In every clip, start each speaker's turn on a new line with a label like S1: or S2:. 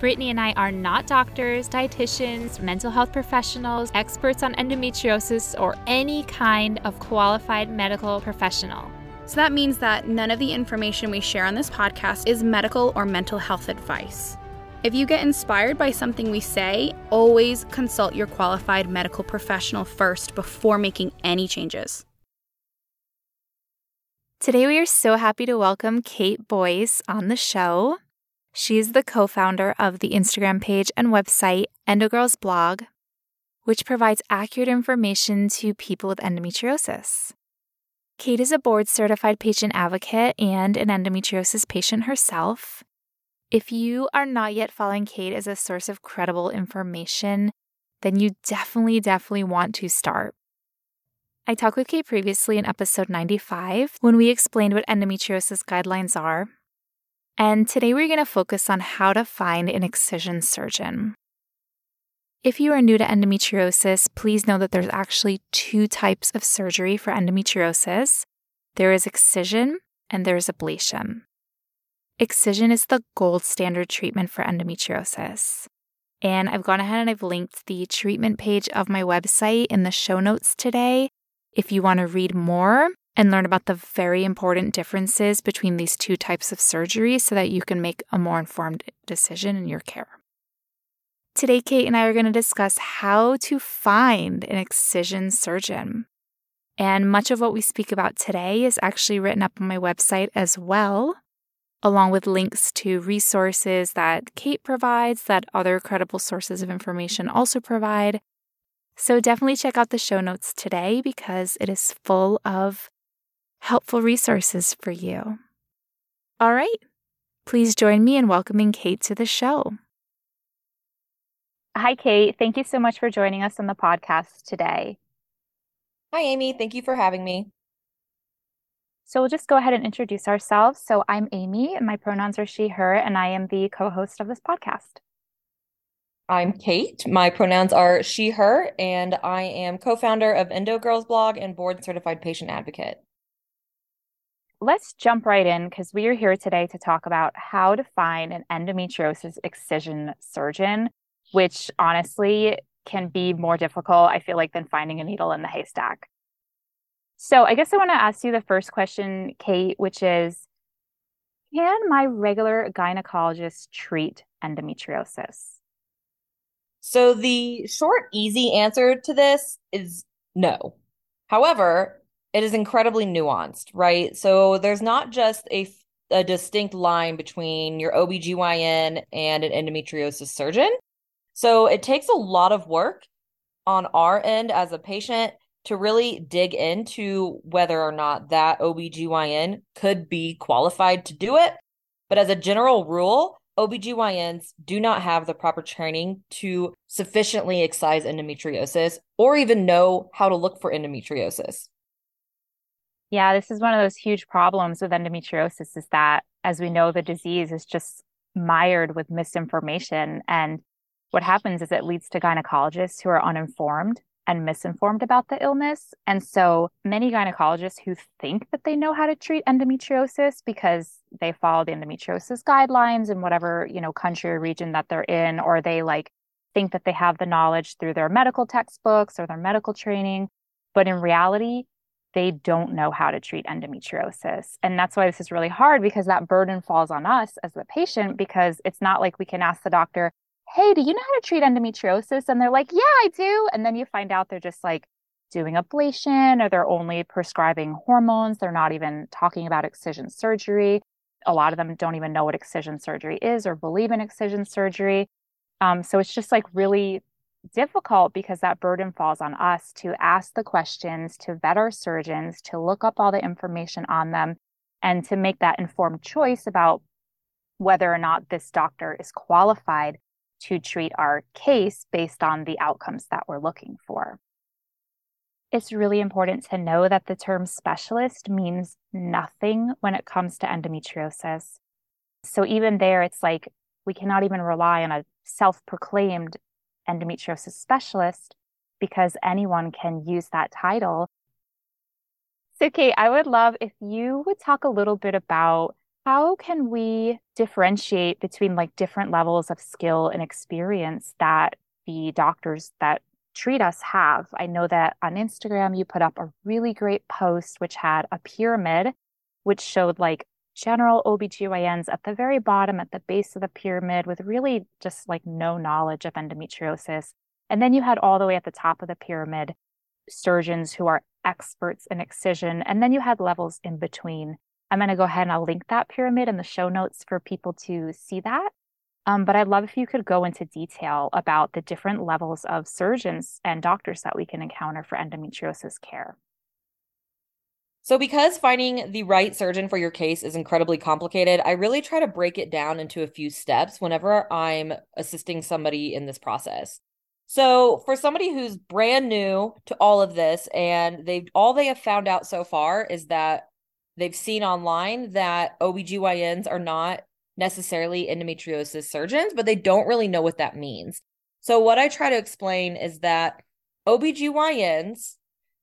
S1: Brittany and I are not doctors, dietitians, mental health professionals, experts on endometriosis, or any kind of qualified medical professional.
S2: So that means that none of the information we share on this podcast is medical or mental health advice. If you get inspired by something we say, always consult your qualified medical professional first before making any changes.
S1: Today, we are so happy to welcome Kate Boyce on the show. She's the co founder of the Instagram page and website Endogirls Blog, which provides accurate information to people with endometriosis. Kate is a board certified patient advocate and an endometriosis patient herself. If you are not yet following Kate as a source of credible information, then you definitely, definitely want to start. I talked with Kate previously in episode 95 when we explained what endometriosis guidelines are and today we're going to focus on how to find an excision surgeon. If you are new to endometriosis, please know that there's actually two types of surgery for endometriosis there is excision and there's ablation. Excision is the gold standard treatment for endometriosis. And I've gone ahead and I've linked the treatment page of my website in the show notes today if you want to read more and learn about the very important differences between these two types of surgery so that you can make a more informed decision in your care. Today, Kate and I are going to discuss how to find an excision surgeon. And much of what we speak about today is actually written up on my website as well, along with links to resources that Kate provides, that other credible sources of information also provide. So definitely check out the show notes today because it is full of helpful resources for you. All right, please join me in welcoming Kate to the show. Hi, Kate. Thank you so much for joining us on the podcast today.
S3: Hi, Amy. Thank you for having me.
S1: So, we'll just go ahead and introduce ourselves. So, I'm Amy, and my pronouns are she, her, and I am the co host of this podcast.
S3: I'm Kate. My pronouns are she, her, and I am co founder of Endo Girls blog and board certified patient advocate
S1: let's jump right in because we are here today to talk about how to find an endometriosis excision surgeon, which honestly can be more difficult, I feel like, than finding a needle in the haystack. So, I guess I want to ask you the first question, Kate, which is Can my regular gynecologist treat endometriosis?
S3: So, the short, easy answer to this is no. However, it is incredibly nuanced, right? So there's not just a a distinct line between your OBGYN and an endometriosis surgeon. So it takes a lot of work on our end as a patient to really dig into whether or not that OBGYN could be qualified to do it. But as a general rule, OBGYNs do not have the proper training to sufficiently excise endometriosis or even know how to look for endometriosis.
S1: Yeah, this is one of those huge problems with endometriosis is that, as we know, the disease is just mired with misinformation. And what happens is it leads to gynecologists who are uninformed and misinformed about the illness. And so many gynecologists who think that they know how to treat endometriosis because they follow the endometriosis guidelines in whatever, you know, country or region that they're in, or they like think that they have the knowledge through their medical textbooks or their medical training. But in reality, they don't know how to treat endometriosis. And that's why this is really hard because that burden falls on us as the patient because it's not like we can ask the doctor, hey, do you know how to treat endometriosis? And they're like, yeah, I do. And then you find out they're just like doing ablation or they're only prescribing hormones. They're not even talking about excision surgery. A lot of them don't even know what excision surgery is or believe in excision surgery. Um, so it's just like really difficult because that burden falls on us to ask the questions, to vet our surgeons, to look up all the information on them, and to make that informed choice about whether or not this doctor is qualified to treat our case based on the outcomes that we're looking for. It's really important to know that the term specialist means nothing when it comes to endometriosis. So, even there, it's like we cannot even rely on a self proclaimed endometriosis specialist because anyone can use that title. So, Kate, I would love if you would talk a little bit about how can we differentiate between like different levels of skill and experience that the doctors that treat us have. I know that on Instagram you put up a really great post which had a pyramid which showed like general OBGYNs at the very bottom at the base of the pyramid with really just like no knowledge of endometriosis. And then you had all the way at the top of the pyramid surgeons who are experts in excision. And then you had levels in between. I'm going to go ahead and I'll link that pyramid in the show notes for people to see that. Um, but I'd love if you could go into detail about the different levels of surgeons and doctors that we can encounter for endometriosis care.
S3: So, because finding the right surgeon for your case is incredibly complicated, I really try to break it down into a few steps whenever I'm assisting somebody in this process. So, for somebody who's brand new to all of this and they've all they have found out so far is that they've seen online that OBGYNs are not necessarily endometriosis surgeons, but they don't really know what that means. So what I try to explain is that OBGYNs,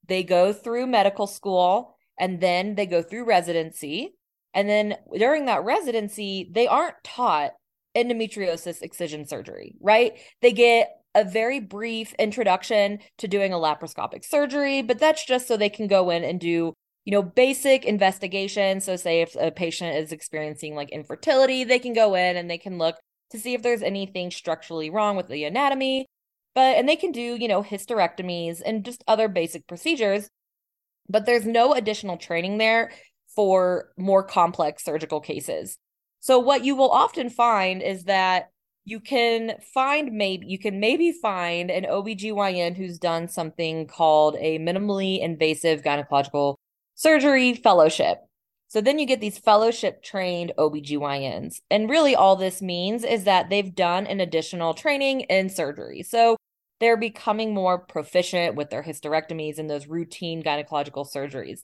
S3: they go through medical school and then they go through residency. And then during that residency, they aren't taught endometriosis excision surgery, right? They get a very brief introduction to doing a laparoscopic surgery, but that's just so they can go in and do you know, basic investigation. So, say if a patient is experiencing like infertility, they can go in and they can look to see if there's anything structurally wrong with the anatomy. But, and they can do, you know, hysterectomies and just other basic procedures. But there's no additional training there for more complex surgical cases. So, what you will often find is that you can find maybe you can maybe find an OBGYN who's done something called a minimally invasive gynecological surgery fellowship. So then you get these fellowship trained OBGYNs. And really, all this means is that they've done an additional training in surgery. So they're becoming more proficient with their hysterectomies and those routine gynecological surgeries.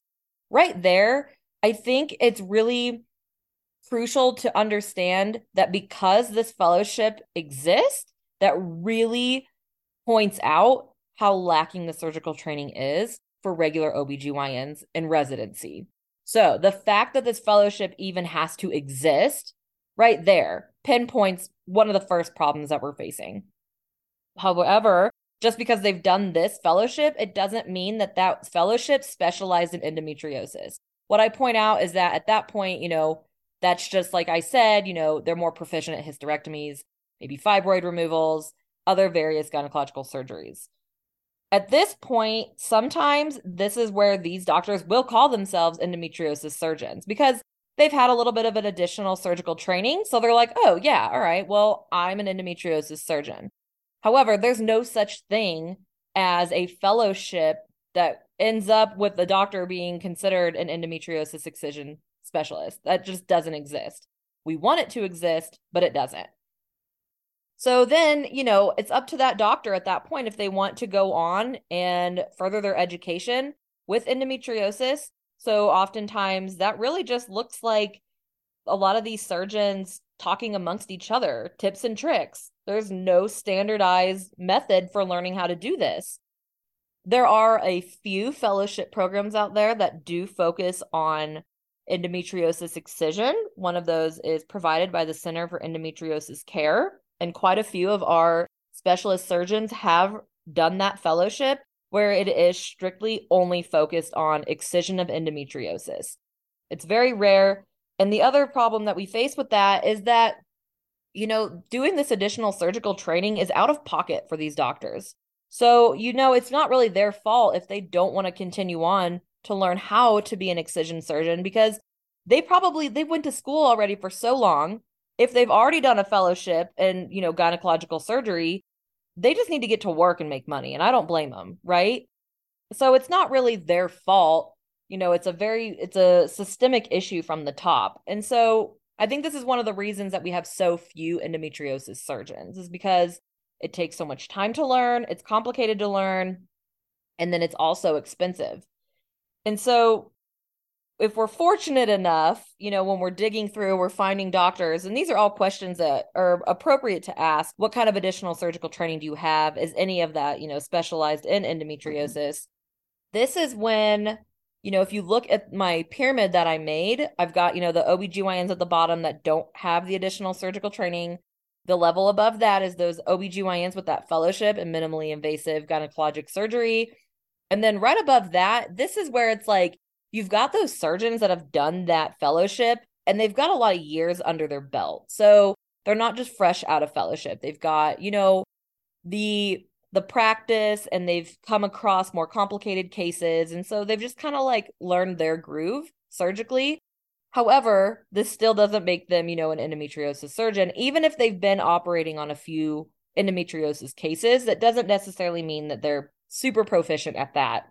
S3: Right there, I think it's really crucial to understand that because this fellowship exists, that really points out how lacking the surgical training is for regular OBGYNs in residency. So the fact that this fellowship even has to exist right there pinpoints one of the first problems that we're facing. However, just because they've done this fellowship, it doesn't mean that that fellowship specialized in endometriosis. What I point out is that at that point, you know, that's just like I said, you know, they're more proficient at hysterectomies, maybe fibroid removals, other various gynecological surgeries. At this point, sometimes this is where these doctors will call themselves endometriosis surgeons because they've had a little bit of an additional surgical training. So they're like, oh, yeah, all right, well, I'm an endometriosis surgeon. However, there's no such thing as a fellowship that ends up with the doctor being considered an endometriosis excision specialist. That just doesn't exist. We want it to exist, but it doesn't. So then, you know, it's up to that doctor at that point if they want to go on and further their education with endometriosis. So oftentimes that really just looks like a lot of these surgeons talking amongst each other, tips and tricks. There's no standardized method for learning how to do this. There are a few fellowship programs out there that do focus on endometriosis excision. One of those is provided by the Center for Endometriosis Care and quite a few of our specialist surgeons have done that fellowship where it is strictly only focused on excision of endometriosis. It's very rare. And the other problem that we face with that is that, you know, doing this additional surgical training is out of pocket for these doctors. So, you know, it's not really their fault if they don't want to continue on to learn how to be an excision surgeon because they probably they went to school already for so long if they've already done a fellowship in, you know, gynecological surgery, they just need to get to work and make money. And I don't blame them, right? So it's not really their fault. You know, it's a very it's a systemic issue from the top. And so I think this is one of the reasons that we have so few endometriosis surgeons, is because it takes so much time to learn, it's complicated to learn, and then it's also expensive. And so if we're fortunate enough, you know, when we're digging through, we're finding doctors, and these are all questions that are appropriate to ask. What kind of additional surgical training do you have? Is any of that, you know, specialized in mm-hmm. endometriosis? This is when, you know, if you look at my pyramid that I made, I've got, you know, the OBGYNs at the bottom that don't have the additional surgical training. The level above that is those OBGYNs with that fellowship in minimally invasive gynecologic surgery. And then right above that, this is where it's like you've got those surgeons that have done that fellowship and they've got a lot of years under their belt. So they're not just fresh out of fellowship. They've got, you know, the the practice and they've come across more complicated cases and so they've just kind of like learned their groove surgically. However, this still doesn't make them, you know, an endometriosis surgeon even if they've been operating on a few endometriosis cases. That doesn't necessarily mean that they're super proficient at that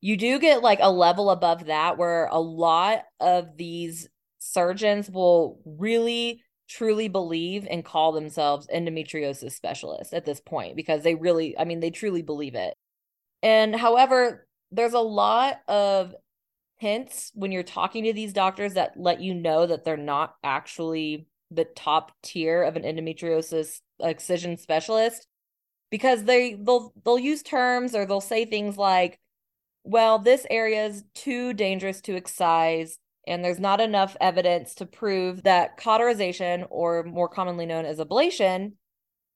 S3: you do get like a level above that where a lot of these surgeons will really truly believe and call themselves endometriosis specialists at this point because they really, I mean, they truly believe it. And however, there's a lot of hints when you're talking to these doctors that let you know that they're not actually the top tier of an endometriosis excision specialist because they they'll they'll use terms or they'll say things like well, this area is too dangerous to excise, and there's not enough evidence to prove that cauterization, or more commonly known as ablation,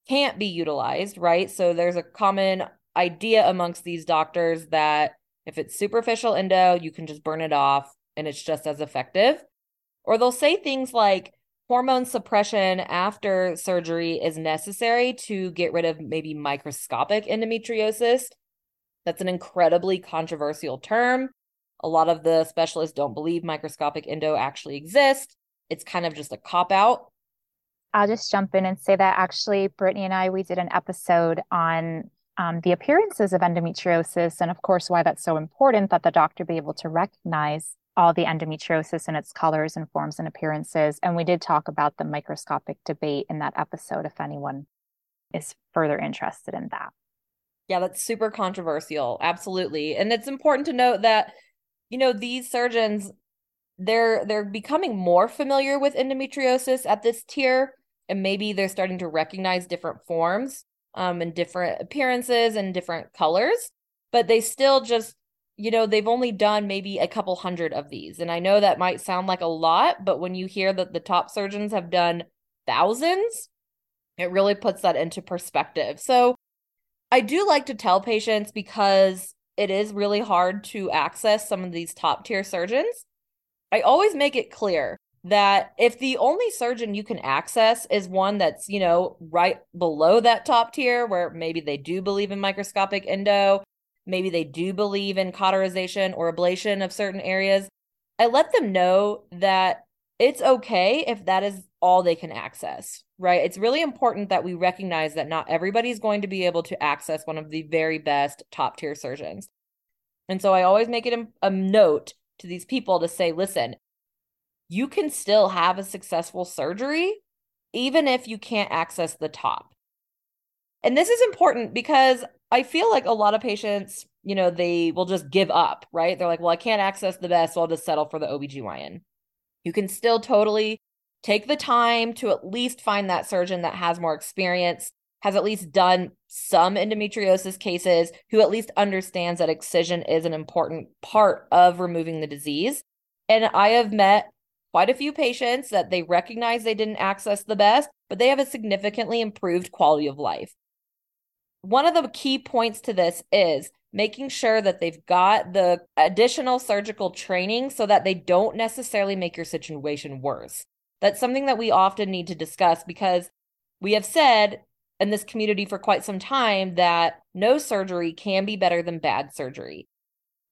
S3: can't be utilized, right? So there's a common idea amongst these doctors that if it's superficial endo, you can just burn it off and it's just as effective. Or they'll say things like hormone suppression after surgery is necessary to get rid of maybe microscopic endometriosis that's an incredibly controversial term. A lot of the specialists don't believe microscopic endo actually exists. It's kind of just a cop out.
S1: I'll just jump in and say that actually, Brittany and I, we did an episode on um, the appearances of endometriosis, and of course, why that's so important that the doctor be able to recognize all the endometriosis and its colors and forms and appearances. And we did talk about the microscopic debate in that episode if anyone is further interested in that.
S3: Yeah, that's super controversial. Absolutely. And it's important to note that you know, these surgeons they're they're becoming more familiar with endometriosis at this tier and maybe they're starting to recognize different forms um and different appearances and different colors, but they still just you know, they've only done maybe a couple hundred of these. And I know that might sound like a lot, but when you hear that the top surgeons have done thousands, it really puts that into perspective. So, I do like to tell patients because it is really hard to access some of these top tier surgeons. I always make it clear that if the only surgeon you can access is one that's, you know, right below that top tier, where maybe they do believe in microscopic endo, maybe they do believe in cauterization or ablation of certain areas, I let them know that it's okay if that is all they can access, right? It's really important that we recognize that not everybody's going to be able to access one of the very best top tier surgeons. And so I always make it a note to these people to say, listen, you can still have a successful surgery even if you can't access the top. And this is important because I feel like a lot of patients, you know, they will just give up, right? They're like, well, I can't access the best, so I'll just settle for the OBGYN. You can still totally take the time to at least find that surgeon that has more experience, has at least done some endometriosis cases, who at least understands that excision is an important part of removing the disease. And I have met quite a few patients that they recognize they didn't access the best, but they have a significantly improved quality of life. One of the key points to this is making sure that they've got the additional surgical training so that they don't necessarily make your situation worse. That's something that we often need to discuss because we have said in this community for quite some time that no surgery can be better than bad surgery.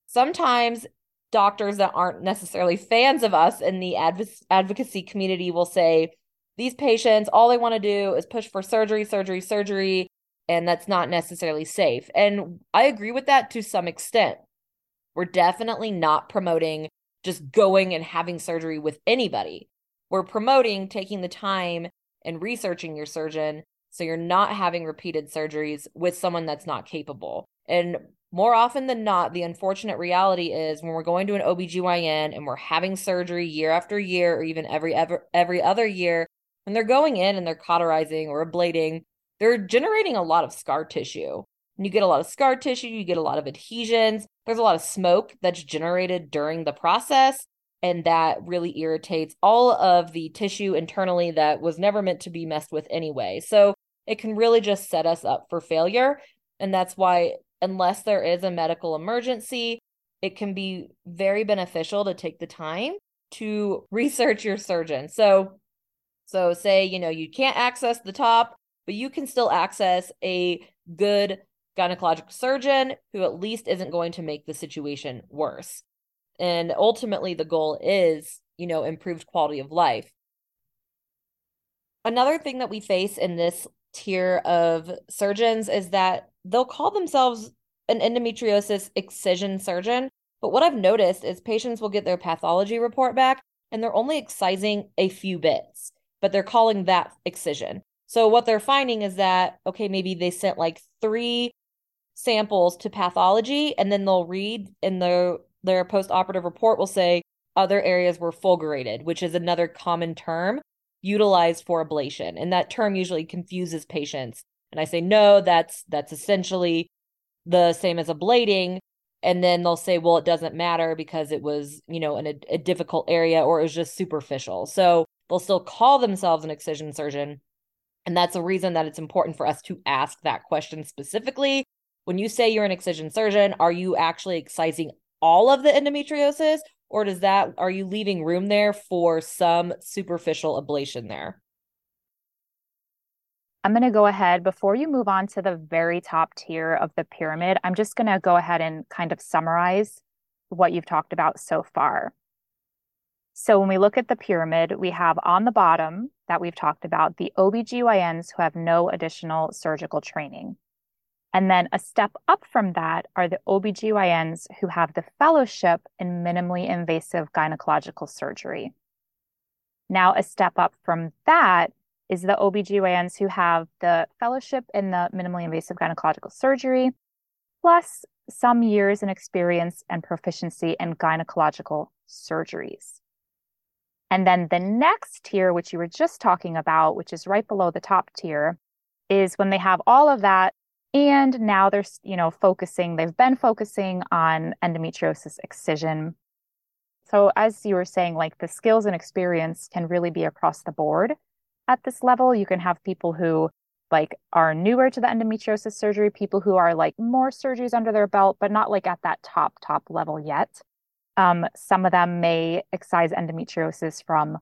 S3: Sometimes doctors that aren't necessarily fans of us in the adv- advocacy community will say, these patients, all they want to do is push for surgery, surgery, surgery and that's not necessarily safe. And I agree with that to some extent. We're definitely not promoting just going and having surgery with anybody. we're promoting taking the time and researching your surgeon so you're not having repeated surgeries with someone that's not capable. And more often than not, the unfortunate reality is when we're going to an OBGYN and we're having surgery year after year or even every ever every other year, when they're going in and they're cauterizing or ablating, they're generating a lot of scar tissue. And you get a lot of scar tissue, you get a lot of adhesions. There's a lot of smoke that's generated during the process and that really irritates all of the tissue internally that was never meant to be messed with anyway. So it can really just set us up for failure. And that's why, unless there is a medical emergency, it can be very beneficial to take the time to research your surgeon. So, so say, you know, you can't access the top, but you can still access a good gynecologic surgeon who at least isn't going to make the situation worse. And ultimately, the goal is, you know, improved quality of life. Another thing that we face in this tier of surgeons is that they'll call themselves an endometriosis excision surgeon. But what I've noticed is patients will get their pathology report back and they're only excising a few bits, but they're calling that excision. So what they're finding is that, okay, maybe they sent like three samples to pathology and then they'll read in the their post-operative report will say other areas were fulgurated, which is another common term utilized for ablation. And that term usually confuses patients. And I say, no, that's that's essentially the same as ablating. And then they'll say, well, it doesn't matter because it was, you know, in a, a difficult area or it was just superficial. So they'll still call themselves an excision surgeon. And that's a reason that it's important for us to ask that question specifically. When you say you're an excision surgeon, are you actually excising all of the endometriosis or does that are you leaving room there for some superficial ablation there
S1: I'm going to go ahead before you move on to the very top tier of the pyramid. I'm just going to go ahead and kind of summarize what you've talked about so far. So, when we look at the pyramid, we have on the bottom that we've talked about the OBGYNs who have no additional surgical training. And then a step up from that are the OBGYNs who have the fellowship in minimally invasive gynecological surgery. Now, a step up from that is the OBGYNs who have the fellowship in the minimally invasive gynecological surgery, plus some years in experience and proficiency in gynecological surgeries. And then the next tier, which you were just talking about, which is right below the top tier, is when they have all of that and now they're, you know, focusing, they've been focusing on endometriosis excision. So, as you were saying, like the skills and experience can really be across the board at this level. You can have people who like are newer to the endometriosis surgery, people who are like more surgeries under their belt, but not like at that top, top level yet. Um, some of them may excise endometriosis from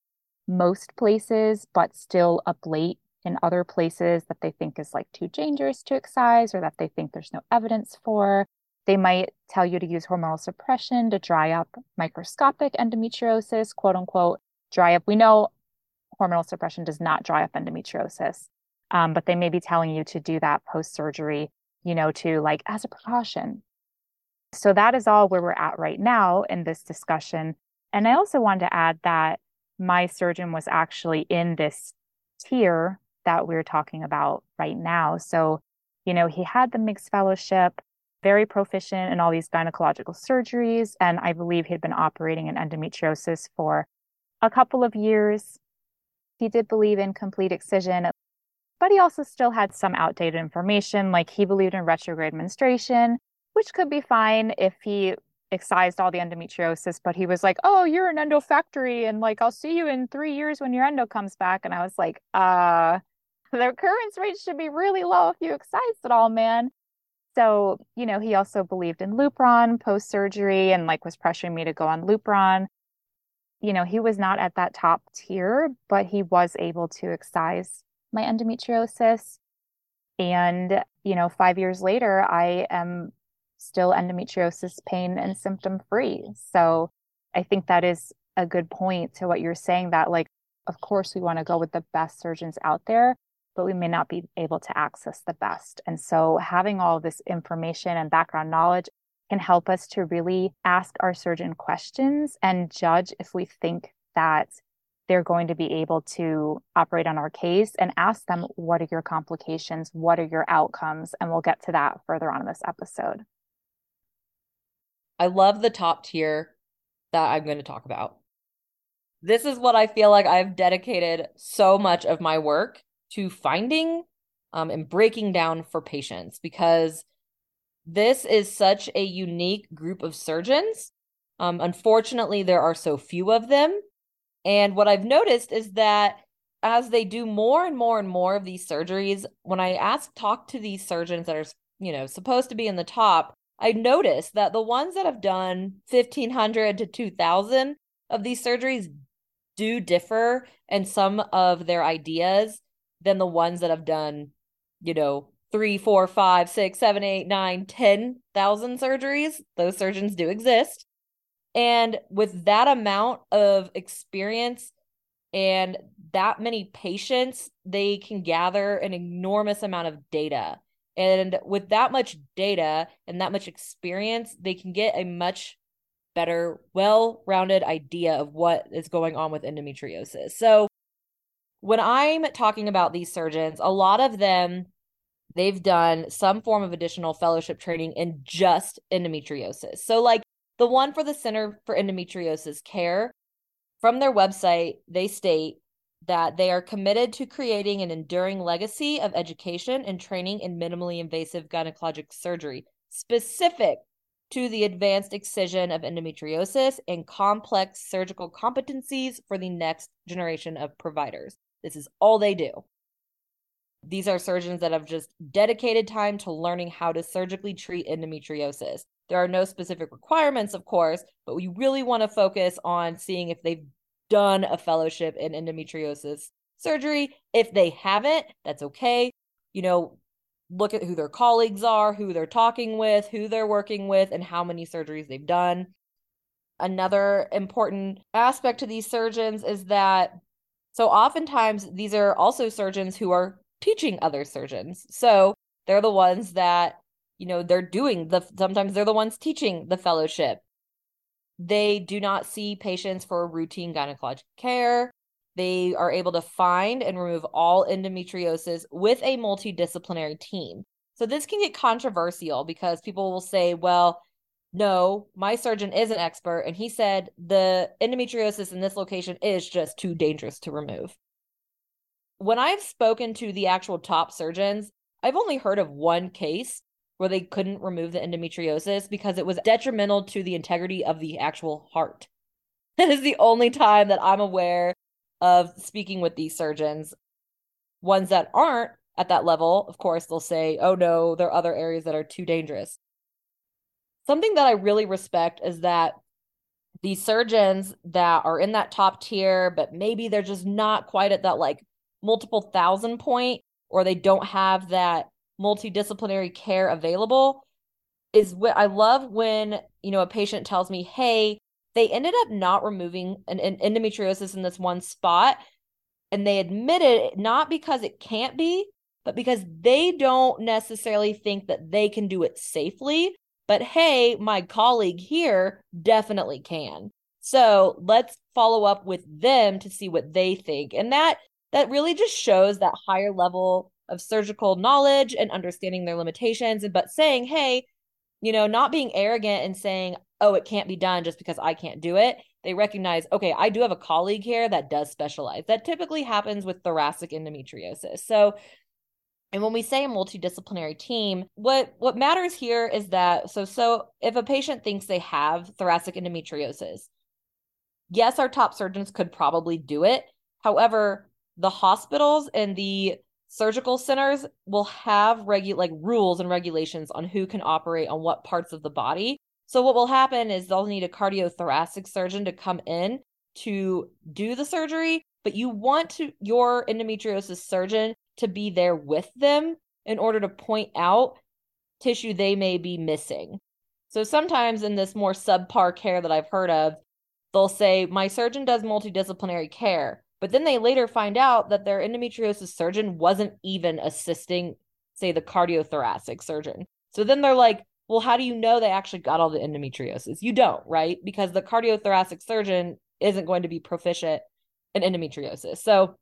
S1: most places, but still ablate in other places that they think is like too dangerous to excise or that they think there's no evidence for. They might tell you to use hormonal suppression to dry up microscopic endometriosis, quote unquote, dry up. We know hormonal suppression does not dry up endometriosis, um, but they may be telling you to do that post surgery, you know, to like as a precaution. So that is all where we're at right now in this discussion. And I also wanted to add that my surgeon was actually in this tier that we're talking about right now. So, you know, he had the MIGS fellowship, very proficient in all these gynecological surgeries. And I believe he'd been operating in endometriosis for a couple of years. He did believe in complete excision, but he also still had some outdated information. Like he believed in retrograde menstruation, which could be fine if he excised all the endometriosis, but he was like, Oh, you're an endo factory, and like I'll see you in three years when your endo comes back. And I was like, uh, the recurrence rate should be really low if you excised it all, man. So, you know, he also believed in Lupron post surgery and like was pressuring me to go on Lupron. You know, he was not at that top tier, but he was able to excise my endometriosis. And, you know, five years later, I am still endometriosis pain and symptom free. So I think that is a good point to what you're saying that, like, of course, we want to go with the best surgeons out there, but we may not be able to access the best. And so having all this information and background knowledge can help us to really ask our surgeon questions and judge if we think that they're going to be able to operate on our case and ask them, what are your complications? What are your outcomes? And we'll get to that further on in this episode.
S3: I love the top tier that I'm going to talk about. This is what I feel like I've dedicated so much of my work to finding um, and breaking down for patients because this is such a unique group of surgeons. Um, unfortunately, there are so few of them. And what I've noticed is that as they do more and more and more of these surgeries, when I ask, talk to these surgeons that are, you know, supposed to be in the top, I noticed that the ones that have done 1500 to 2000 of these surgeries do differ in some of their ideas than the ones that have done, you know, three, four, five, six, seven, eight, nine, ten thousand surgeries. Those surgeons do exist. And with that amount of experience and that many patients, they can gather an enormous amount of data. And with that much data and that much experience, they can get a much better, well rounded idea of what is going on with endometriosis. So, when I'm talking about these surgeons, a lot of them, they've done some form of additional fellowship training in just endometriosis. So, like the one for the Center for Endometriosis Care, from their website, they state that they are committed to creating an enduring legacy of education and training in minimally invasive gynecologic surgery, specific to the advanced excision of endometriosis and complex surgical competencies for the next generation of providers. This is all they do. These are surgeons that have just dedicated time to learning how to surgically treat endometriosis. There are no specific requirements, of course, but we really want to focus on seeing if they've done a fellowship in endometriosis surgery. If they haven't, that's okay. You know, look at who their colleagues are, who they're talking with, who they're working with, and how many surgeries they've done. Another important aspect to these surgeons is that so oftentimes these are also surgeons who are teaching other surgeons. So they're the ones that, you know, they're doing the sometimes they're the ones teaching the fellowship. They do not see patients for routine gynecologic care. They are able to find and remove all endometriosis with a multidisciplinary team. So this can get controversial because people will say, well, no, my surgeon is an expert and he said the endometriosis in this location is just too dangerous to remove. When I've spoken to the actual top surgeons, I've only heard of one case where they couldn't remove the endometriosis because it was detrimental to the integrity of the actual heart. That is the only time that I'm aware of speaking with these surgeons. Ones that aren't at that level, of course, they'll say, oh no, there are other areas that are too dangerous. Something that I really respect is that these surgeons that are in that top tier, but maybe they're just not quite at that like multiple thousand point, or they don't have that multidisciplinary care available is what I love when, you know, a patient tells me, "Hey, they ended up not removing an, an endometriosis in this one spot and they admitted it not because it can't be, but because they don't necessarily think that they can do it safely. But hey, my colleague here definitely can. So let's follow up with them to see what they think. And that that really just shows that higher level of surgical knowledge and understanding their limitations, and but saying, hey, you know, not being arrogant and saying, oh, it can't be done just because I can't do it. They recognize, okay, I do have a colleague here that does specialize. That typically happens with thoracic endometriosis. So, and when we say a multidisciplinary team, what what matters here is that so so if a patient thinks they have thoracic endometriosis, yes, our top surgeons could probably do it. However, the hospitals and the surgical centers will have regu- like rules and regulations on who can operate on what parts of the body. So what will happen is they'll need a cardiothoracic surgeon to come in to do the surgery, but you want to your endometriosis surgeon to be there with them in order to point out tissue they may be missing. So sometimes in this more subpar care that I've heard of, they'll say my surgeon does multidisciplinary care but then they later find out that their endometriosis surgeon wasn't even assisting, say, the cardiothoracic surgeon. So then they're like, well, how do you know they actually got all the endometriosis? You don't, right? Because the cardiothoracic surgeon isn't going to be proficient in endometriosis. So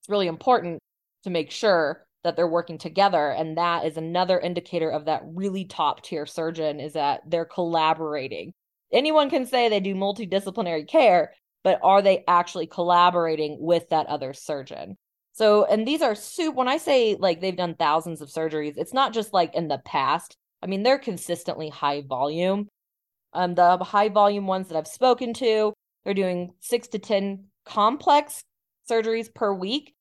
S3: it's really important to make sure that they're working together and that is another indicator of that really top tier surgeon is that they're collaborating anyone can say they do multidisciplinary care but are they actually collaborating with that other surgeon so and these are soup when i say like they've done thousands of surgeries it's not just like in the past i mean they're consistently high volume um the high volume ones that i've spoken to they're doing 6 to 10 complex surgeries per week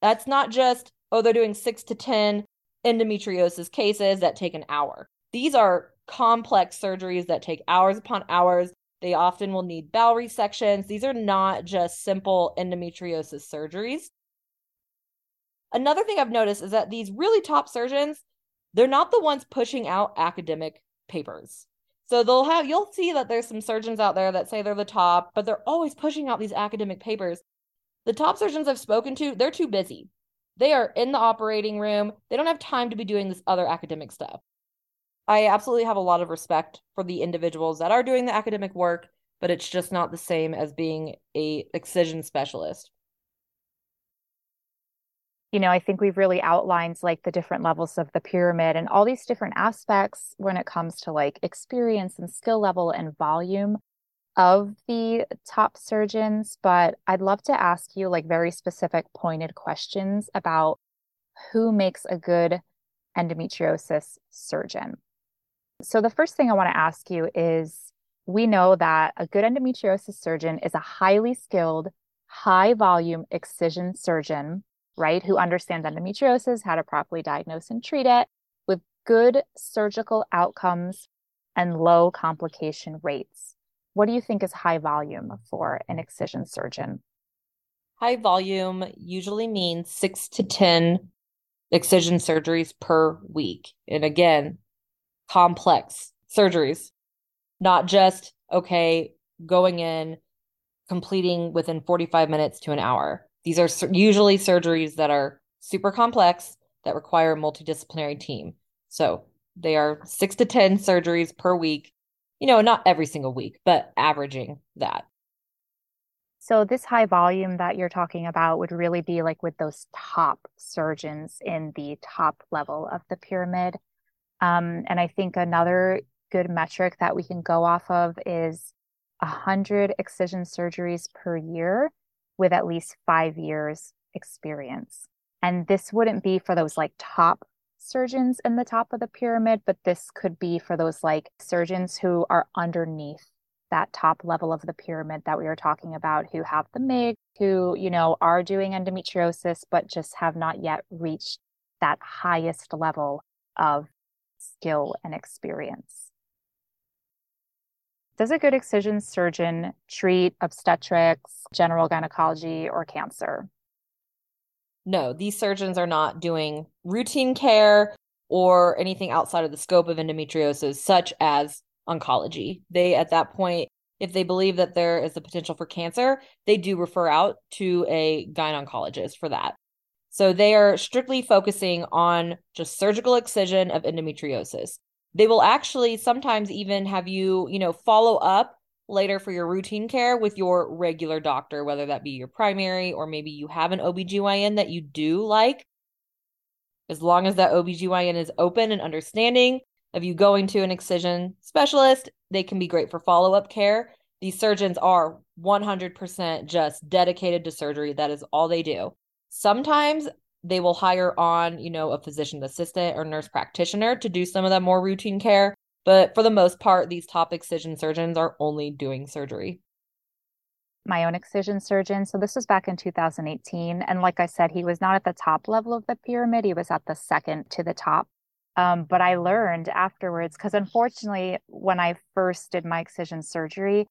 S3: that's not just oh, they're doing six to 10 endometriosis cases that take an hour. These are complex surgeries that take hours upon hours. They often will need bowel resections. These are not just simple endometriosis surgeries. Another thing I've noticed is that these really top surgeons, they're not the ones pushing out academic papers. So they'll have you'll see that there's some surgeons out there that say they're the top, but they're always pushing out these academic papers. The top surgeons I've spoken to, they're too busy. They are in the operating room. They don't have time to be doing this other academic stuff. I absolutely have a lot of respect for the individuals that are doing the academic work, but it's just not the same as being a excision specialist.
S1: You know, I think we've really outlined like the different levels of the pyramid and all these different aspects when it comes to like experience and skill level and volume of the top surgeons, but I'd love to ask you like very specific pointed questions about who makes a good endometriosis surgeon. So the first thing I want to ask you is we know that a good endometriosis surgeon is a highly skilled, high volume excision surgeon, right? Who understands endometriosis, how to properly diagnose and treat it with good surgical outcomes and low complication rates. What do you think is high volume for an excision surgeon?
S3: High volume usually means six to 10 excision surgeries per week. And again, complex surgeries, not just, okay, going in, completing within 45 minutes to an hour. These are usually surgeries that are super complex that require a multidisciplinary team. So they are six to 10 surgeries per week you know, not every single week, but averaging that.
S1: So, this high volume that you're talking about would really be like with those top surgeons in the top level of the pyramid. Um, and I think another good metric that we can go off of is 100 excision surgeries per year with at least five years experience. And this wouldn't be for those like top surgeons in the top of the pyramid, but this could be for those like surgeons who are underneath that top level of the pyramid that we were talking about who have the MIG, who, you know, are doing endometriosis, but just have not yet reached that highest level of skill and experience. Does a good excision surgeon treat obstetrics, general gynecology, or cancer?
S3: no, these surgeons are not doing routine care or anything outside of the scope of endometriosis, such as oncology. They, at that point, if they believe that there is a potential for cancer, they do refer out to a gynoncologist for that. So they are strictly focusing on just surgical excision of endometriosis. They will actually sometimes even have you, you know, follow up later for your routine care with your regular doctor, whether that be your primary or maybe you have an OBGYN that you do like. As long as that OBGYN is open and understanding of you going to an excision specialist, they can be great for follow up care. These surgeons are 100% just dedicated to surgery. That is all they do. Sometimes they will hire on, you know, a physician assistant or nurse practitioner to do some of that more routine care. But for the most part, these top excision surgeons are only doing surgery.
S1: My own excision surgeon. So this was back in 2018. And like I said, he was not at the top level of the pyramid, he was at the second to the top. Um, but I learned afterwards, because unfortunately, when I first did my excision surgery,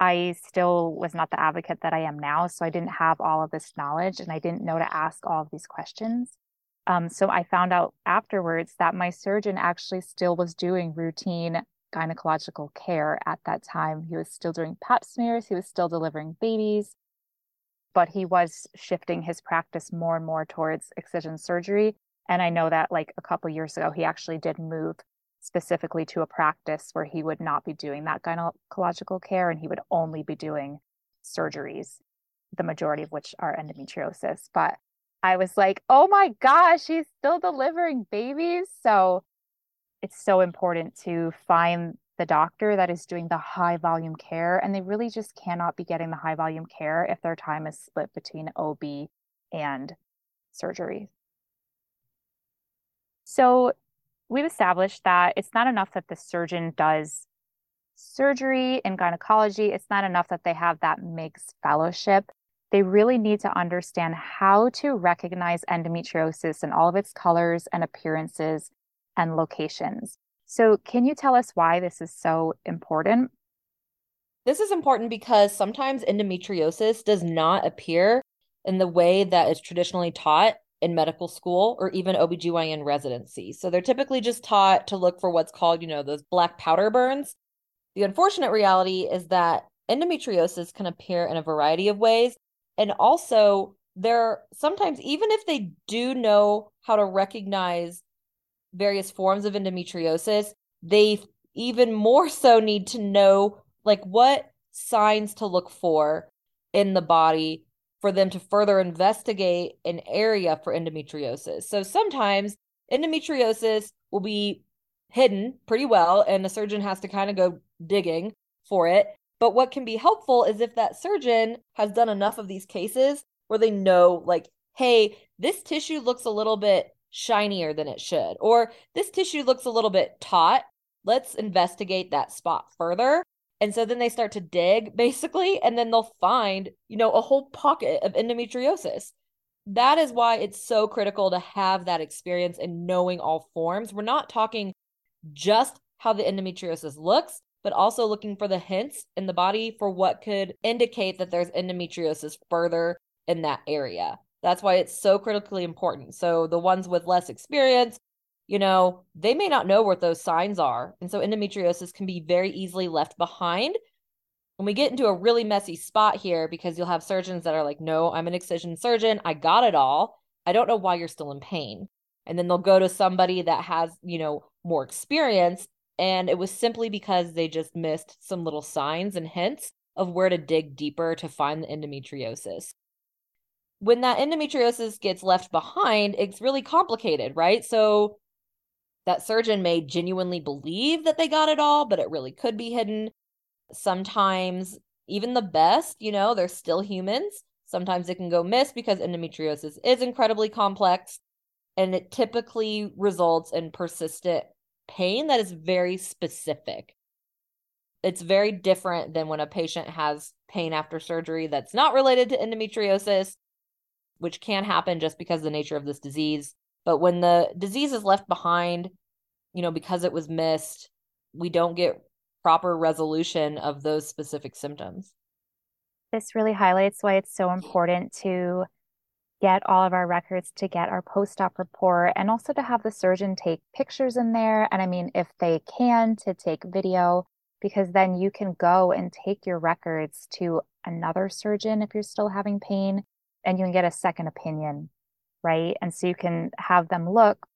S1: I still was not the advocate that I am now. So I didn't have all of this knowledge and I didn't know to ask all of these questions. Um, so I found out afterwards that my surgeon actually still was doing routine gynecological care at that time. He was still doing pap smears, he was still delivering babies, but he was shifting his practice more and more towards excision surgery. And I know that like a couple years ago, he actually did move specifically to a practice where he would not be doing that gynecological care and he would only be doing surgeries. the majority of which are endometriosis. But I was like, oh my gosh, he's still delivering babies. So it's so important to find the doctor that is doing the high volume care. And they really just cannot be getting the high volume care if their time is split between OB and surgery. So we've established that it's not enough that the surgeon does surgery in gynecology. It's not enough that they have that MIGS fellowship. They really need to understand how to recognize endometriosis in all of its colors and appearances and locations. So, can you tell us why this is so important?
S3: This is important because sometimes endometriosis does not appear in the way that is traditionally taught in medical school or even OBGYN residency. So they're typically just taught to look for what's called, you know, those black powder burns. The unfortunate reality is that endometriosis can appear in a variety of ways. And also, there sometimes, even if they do know how to recognize various forms of endometriosis, they even more so need to know like what signs to look for in the body for them to further investigate an area for endometriosis. So sometimes endometriosis will be hidden pretty well, and the surgeon has to kind of go digging for it. But what can be helpful is if that surgeon has done enough of these cases where they know, like, hey, this tissue looks a little bit shinier than it should, or this tissue looks a little bit taut. Let's investigate that spot further and so then they start to dig basically, and then they'll find, you know, a whole pocket of endometriosis. That is why it's so critical to have that experience in knowing all forms. We're not talking just how the endometriosis looks, but also looking for the hints in the body for what could indicate that there's endometriosis further in that area. That's why it's so critically important. So the ones with less experience you know, they may not know what those signs are. And so endometriosis can be very easily left behind. And we get into a really messy spot here, because you'll have surgeons that are like, no, I'm an excision surgeon. I got it all. I don't know why you're still in pain. And then they'll go to somebody that has, you know, more experience. And it was simply because they just missed some little signs and hints of where to dig deeper to find the endometriosis when that endometriosis gets left behind, it's really complicated, right? So that surgeon may genuinely believe that they got it all, but it really could be hidden. Sometimes, even the best, you know, they're still humans. Sometimes it can go miss because endometriosis is incredibly complex and it typically results in persistent pain that is very specific. It's very different than when a patient has pain after surgery that's not related to endometriosis, which can happen just because the nature of this disease. But when the disease is left behind, you know, because it was missed, we don't get proper resolution of those specific symptoms.
S1: This really highlights why it's so important to get all of our records, to get our post op report, and also to have the surgeon take pictures in there. And I mean, if they can, to take video, because then you can go and take your records to another surgeon if you're still having pain and you can get a second opinion right? And so you can have them look.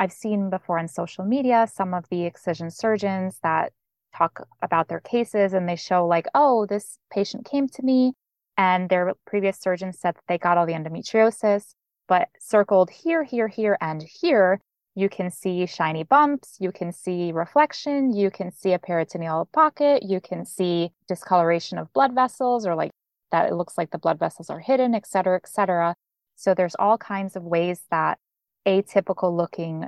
S1: I've seen before on social media some of the excision surgeons that talk about their cases and they show, like, oh, this patient came to me and their previous surgeon said that they got all the endometriosis, but circled here, here, here, and here, you can see shiny bumps, you can see reflection, you can see a peritoneal pocket, you can see discoloration of blood vessels or like that it looks like the blood vessels are hidden, et cetera, et cetera. So there's all kinds of ways that atypical looking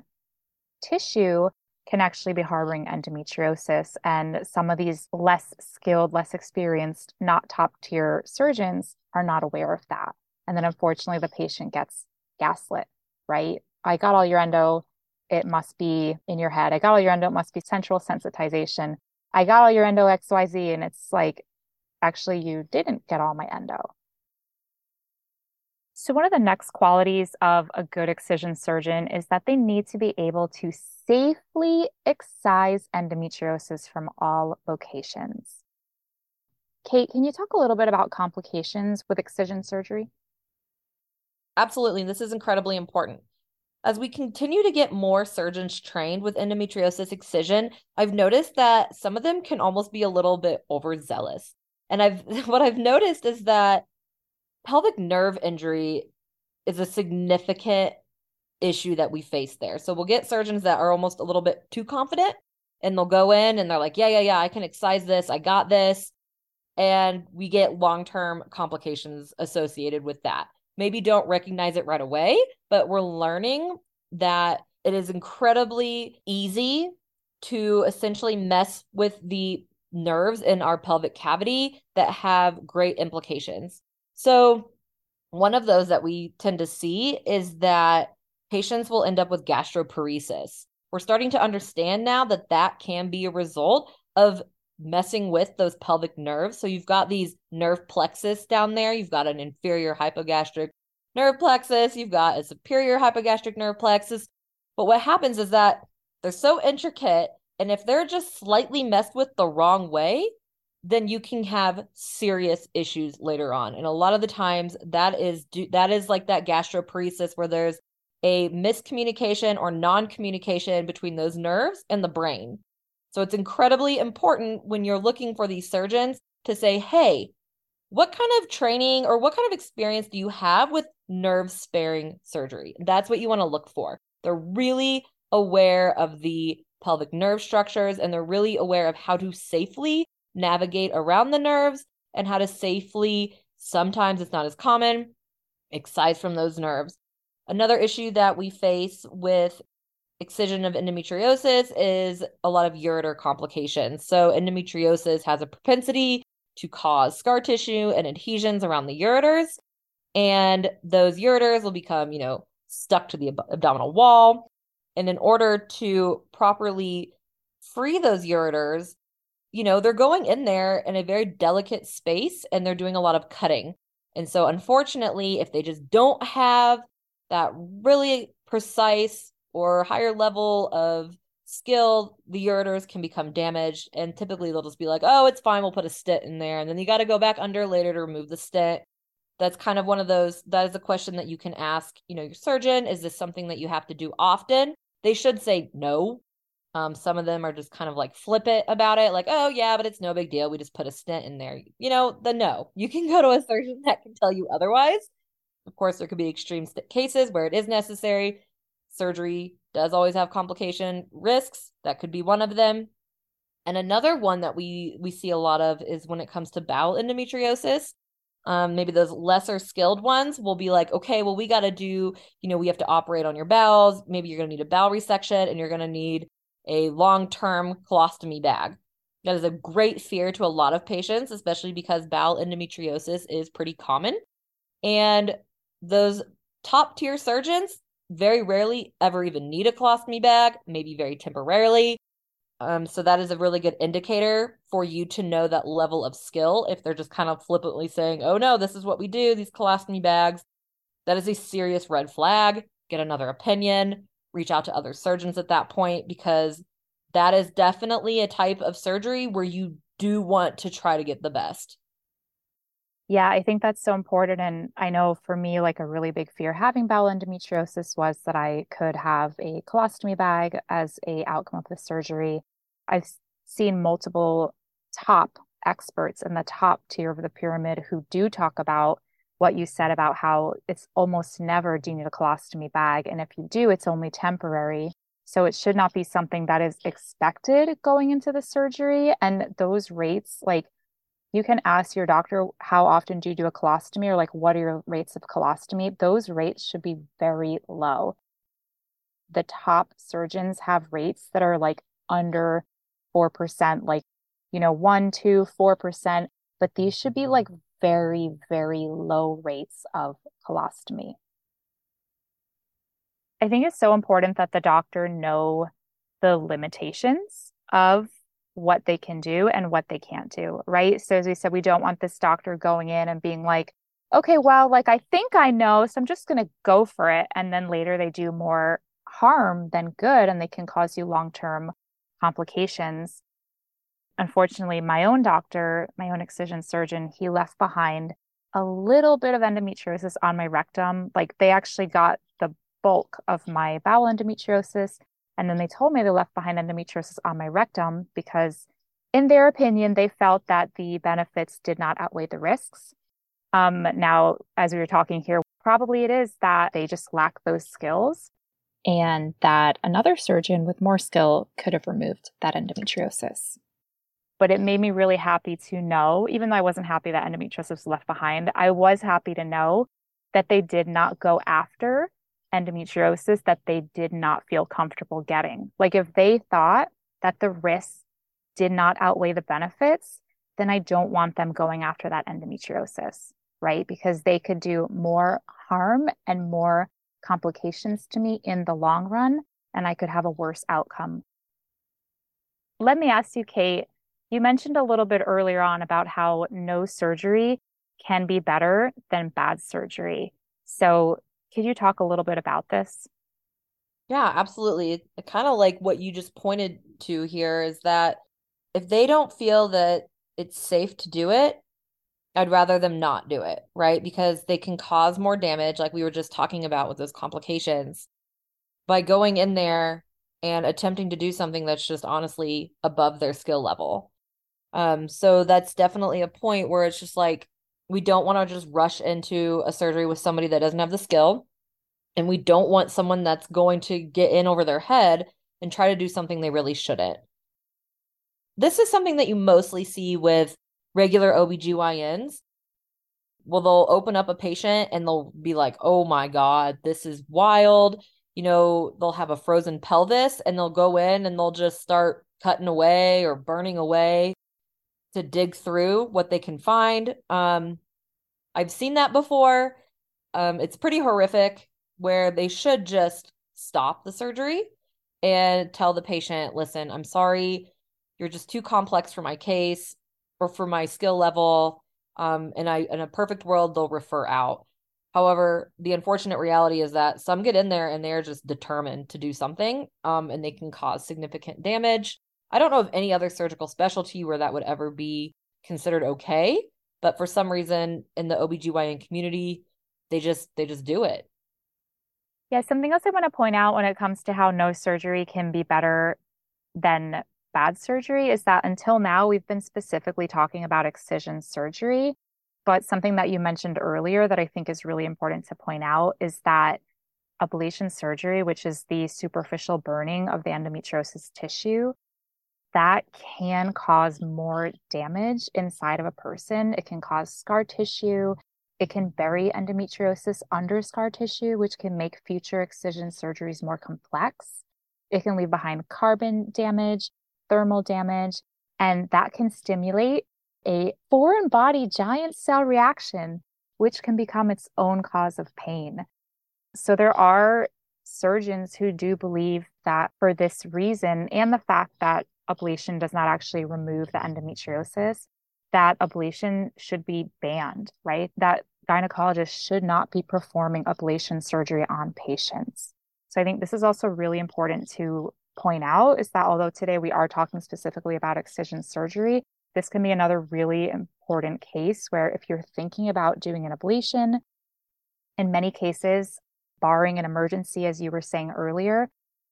S1: tissue can actually be harboring endometriosis. And some of these less skilled, less experienced, not top tier surgeons are not aware of that. And then unfortunately, the patient gets gaslit, right? I got all your endo. It must be in your head. I got all your endo. It must be central sensitization. I got all your endo XYZ. And it's like, actually, you didn't get all my endo. So, one of the next qualities of a good excision surgeon is that they need to be able to safely excise endometriosis from all locations. Kate, can you talk a little bit about complications with excision surgery?
S3: Absolutely. This is incredibly important. As we continue to get more surgeons trained with endometriosis excision, I've noticed that some of them can almost be a little bit overzealous. And I've what I've noticed is that pelvic nerve injury is a significant issue that we face there. So we'll get surgeons that are almost a little bit too confident and they'll go in and they're like, yeah, yeah, yeah, I can excise this. I got this. And we get long term complications associated with that. Maybe don't recognize it right away, but we're learning that it is incredibly easy to essentially mess with the nerves in our pelvic cavity that have great implications. So, one of those that we tend to see is that patients will end up with gastroparesis. We're starting to understand now that that can be a result of messing with those pelvic nerves. So you've got these nerve plexus down there, you've got an inferior hypogastric nerve plexus, you've got a superior hypogastric nerve plexus. But what happens is that they're so intricate and if they're just slightly messed with the wrong way, then you can have serious issues later on. And a lot of the times that is that is like that gastroparesis where there's a miscommunication or non-communication between those nerves and the brain. So it's incredibly important when you're looking for these surgeons to say, "Hey, what kind of training or what kind of experience do you have with nerve sparing surgery?" That's what you want to look for. They're really aware of the pelvic nerve structures and they're really aware of how to safely navigate around the nerves and how to safely, sometimes it's not as common, excise from those nerves. Another issue that we face with excision of endometriosis is a lot of ureter complications. So, endometriosis has a propensity to cause scar tissue and adhesions around the ureters. And those ureters will become, you know, stuck to the ab- abdominal wall. And in order to properly free those ureters, you know, they're going in there in a very delicate space and they're doing a lot of cutting. And so, unfortunately, if they just don't have that really precise or higher level of skill, the ureters can become damaged. And typically, they'll just be like, oh, it's fine, we'll put a stent in there. And then you got to go back under later to remove the stent. That's kind of one of those, that is a question that you can ask, you know, your surgeon. Is this something that you have to do often? They should say no. Um, some of them are just kind of like flip it about it, like, oh yeah, but it's no big deal. We just put a stent in there. You know, the no. You can go to a surgeon that can tell you otherwise. Of course, there could be extreme cases where it is necessary. Surgery does always have complication risks. That could be one of them. And another one that we we see a lot of is when it comes to bowel endometriosis um, maybe those lesser skilled ones will be like, okay, well, we got to do, you know, we have to operate on your bowels. Maybe you're going to need a bowel resection and you're going to need a long term colostomy bag. That is a great fear to a lot of patients, especially because bowel endometriosis is pretty common. And those top tier surgeons very rarely ever even need a colostomy bag, maybe very temporarily. Um, so that is a really good indicator for you to know that level of skill. If they're just kind of flippantly saying, "Oh no, this is what we do," these colostomy bags, that is a serious red flag. Get another opinion. Reach out to other surgeons at that point because that is definitely a type of surgery where you do want to try to get the best.
S1: Yeah, I think that's so important. And I know for me, like a really big fear having bowel endometriosis was that I could have a colostomy bag as a outcome of the surgery. I've seen multiple top experts in the top tier of the pyramid who do talk about what you said about how it's almost never do you need a colostomy bag. And if you do, it's only temporary. So it should not be something that is expected going into the surgery. And those rates, like you can ask your doctor how often do you do a colostomy or like what are your rates of colostomy those rates should be very low the top surgeons have rates that are like under 4% like you know 1 2 4% but these should be like very very low rates of colostomy i think it's so important that the doctor know the limitations of what they can do and what they can't do, right? So, as we said, we don't want this doctor going in and being like, okay, well, like I think I know, so I'm just going to go for it. And then later they do more harm than good and they can cause you long term complications. Unfortunately, my own doctor, my own excision surgeon, he left behind a little bit of endometriosis on my rectum. Like they actually got the bulk of my bowel endometriosis and then they told me they left behind endometriosis on my rectum because, in their opinion, they felt that the benefits did not outweigh the risks. Um, now, as we were talking here, probably it is that they just lack those skills and that another surgeon with more skill could have removed that endometriosis. But it made me really happy to know, even though I wasn't happy that endometriosis was left behind, I was happy to know that they did not go after endometriosis that they did not feel comfortable getting. Like if they thought that the risks did not outweigh the benefits, then I don't want them going after that endometriosis, right? Because they could do more harm and more complications to me in the long run, and I could have a worse outcome. Let me ask you, Kate, you mentioned a little bit earlier on about how no surgery can be better than bad surgery. So, could you talk a little bit about this?
S3: Yeah, absolutely. Kind of like what you just pointed to here is that if they don't feel that it's safe to do it, I'd rather them not do it, right? Because they can cause more damage, like we were just talking about with those complications, by going in there and attempting to do something that's just honestly above their skill level. Um, so that's definitely a point where it's just like we don't want to just rush into a surgery with somebody that doesn't have the skill. And we don't want someone that's going to get in over their head and try to do something they really shouldn't. This is something that you mostly see with regular OBGYNs. Well, they'll open up a patient and they'll be like, oh my God, this is wild. You know, they'll have a frozen pelvis and they'll go in and they'll just start cutting away or burning away to dig through what they can find. Um, I've seen that before. Um, it's pretty horrific where they should just stop the surgery and tell the patient, listen, I'm sorry, you're just too complex for my case or for my skill level. Um, and I, in a perfect world, they'll refer out. However, the unfortunate reality is that some get in there and they're just determined to do something, um, and they can cause significant damage. I don't know of any other surgical specialty where that would ever be considered okay, but for some reason in the OBGYN community, they just they just do it.
S1: Yeah, something else I want to point out when it comes to how no surgery can be better than bad surgery is that until now, we've been specifically talking about excision surgery. But something that you mentioned earlier that I think is really important to point out is that ablation surgery, which is the superficial burning of the endometriosis tissue, that can cause more damage inside of a person. It can cause scar tissue. It can bury endometriosis under scar tissue, which can make future excision surgeries more complex. It can leave behind carbon damage thermal damage, and that can stimulate a foreign body giant cell reaction, which can become its own cause of pain. So there are surgeons who do believe that for this reason, and the fact that ablation does not actually remove the endometriosis, that ablation should be banned, right? That gynecologists should not be performing ablation surgery on patients. So I think this is also really important to point out is that although today we are talking specifically about excision surgery, this can be another really important case where if you're thinking about doing an ablation, in many cases, barring an emergency, as you were saying earlier,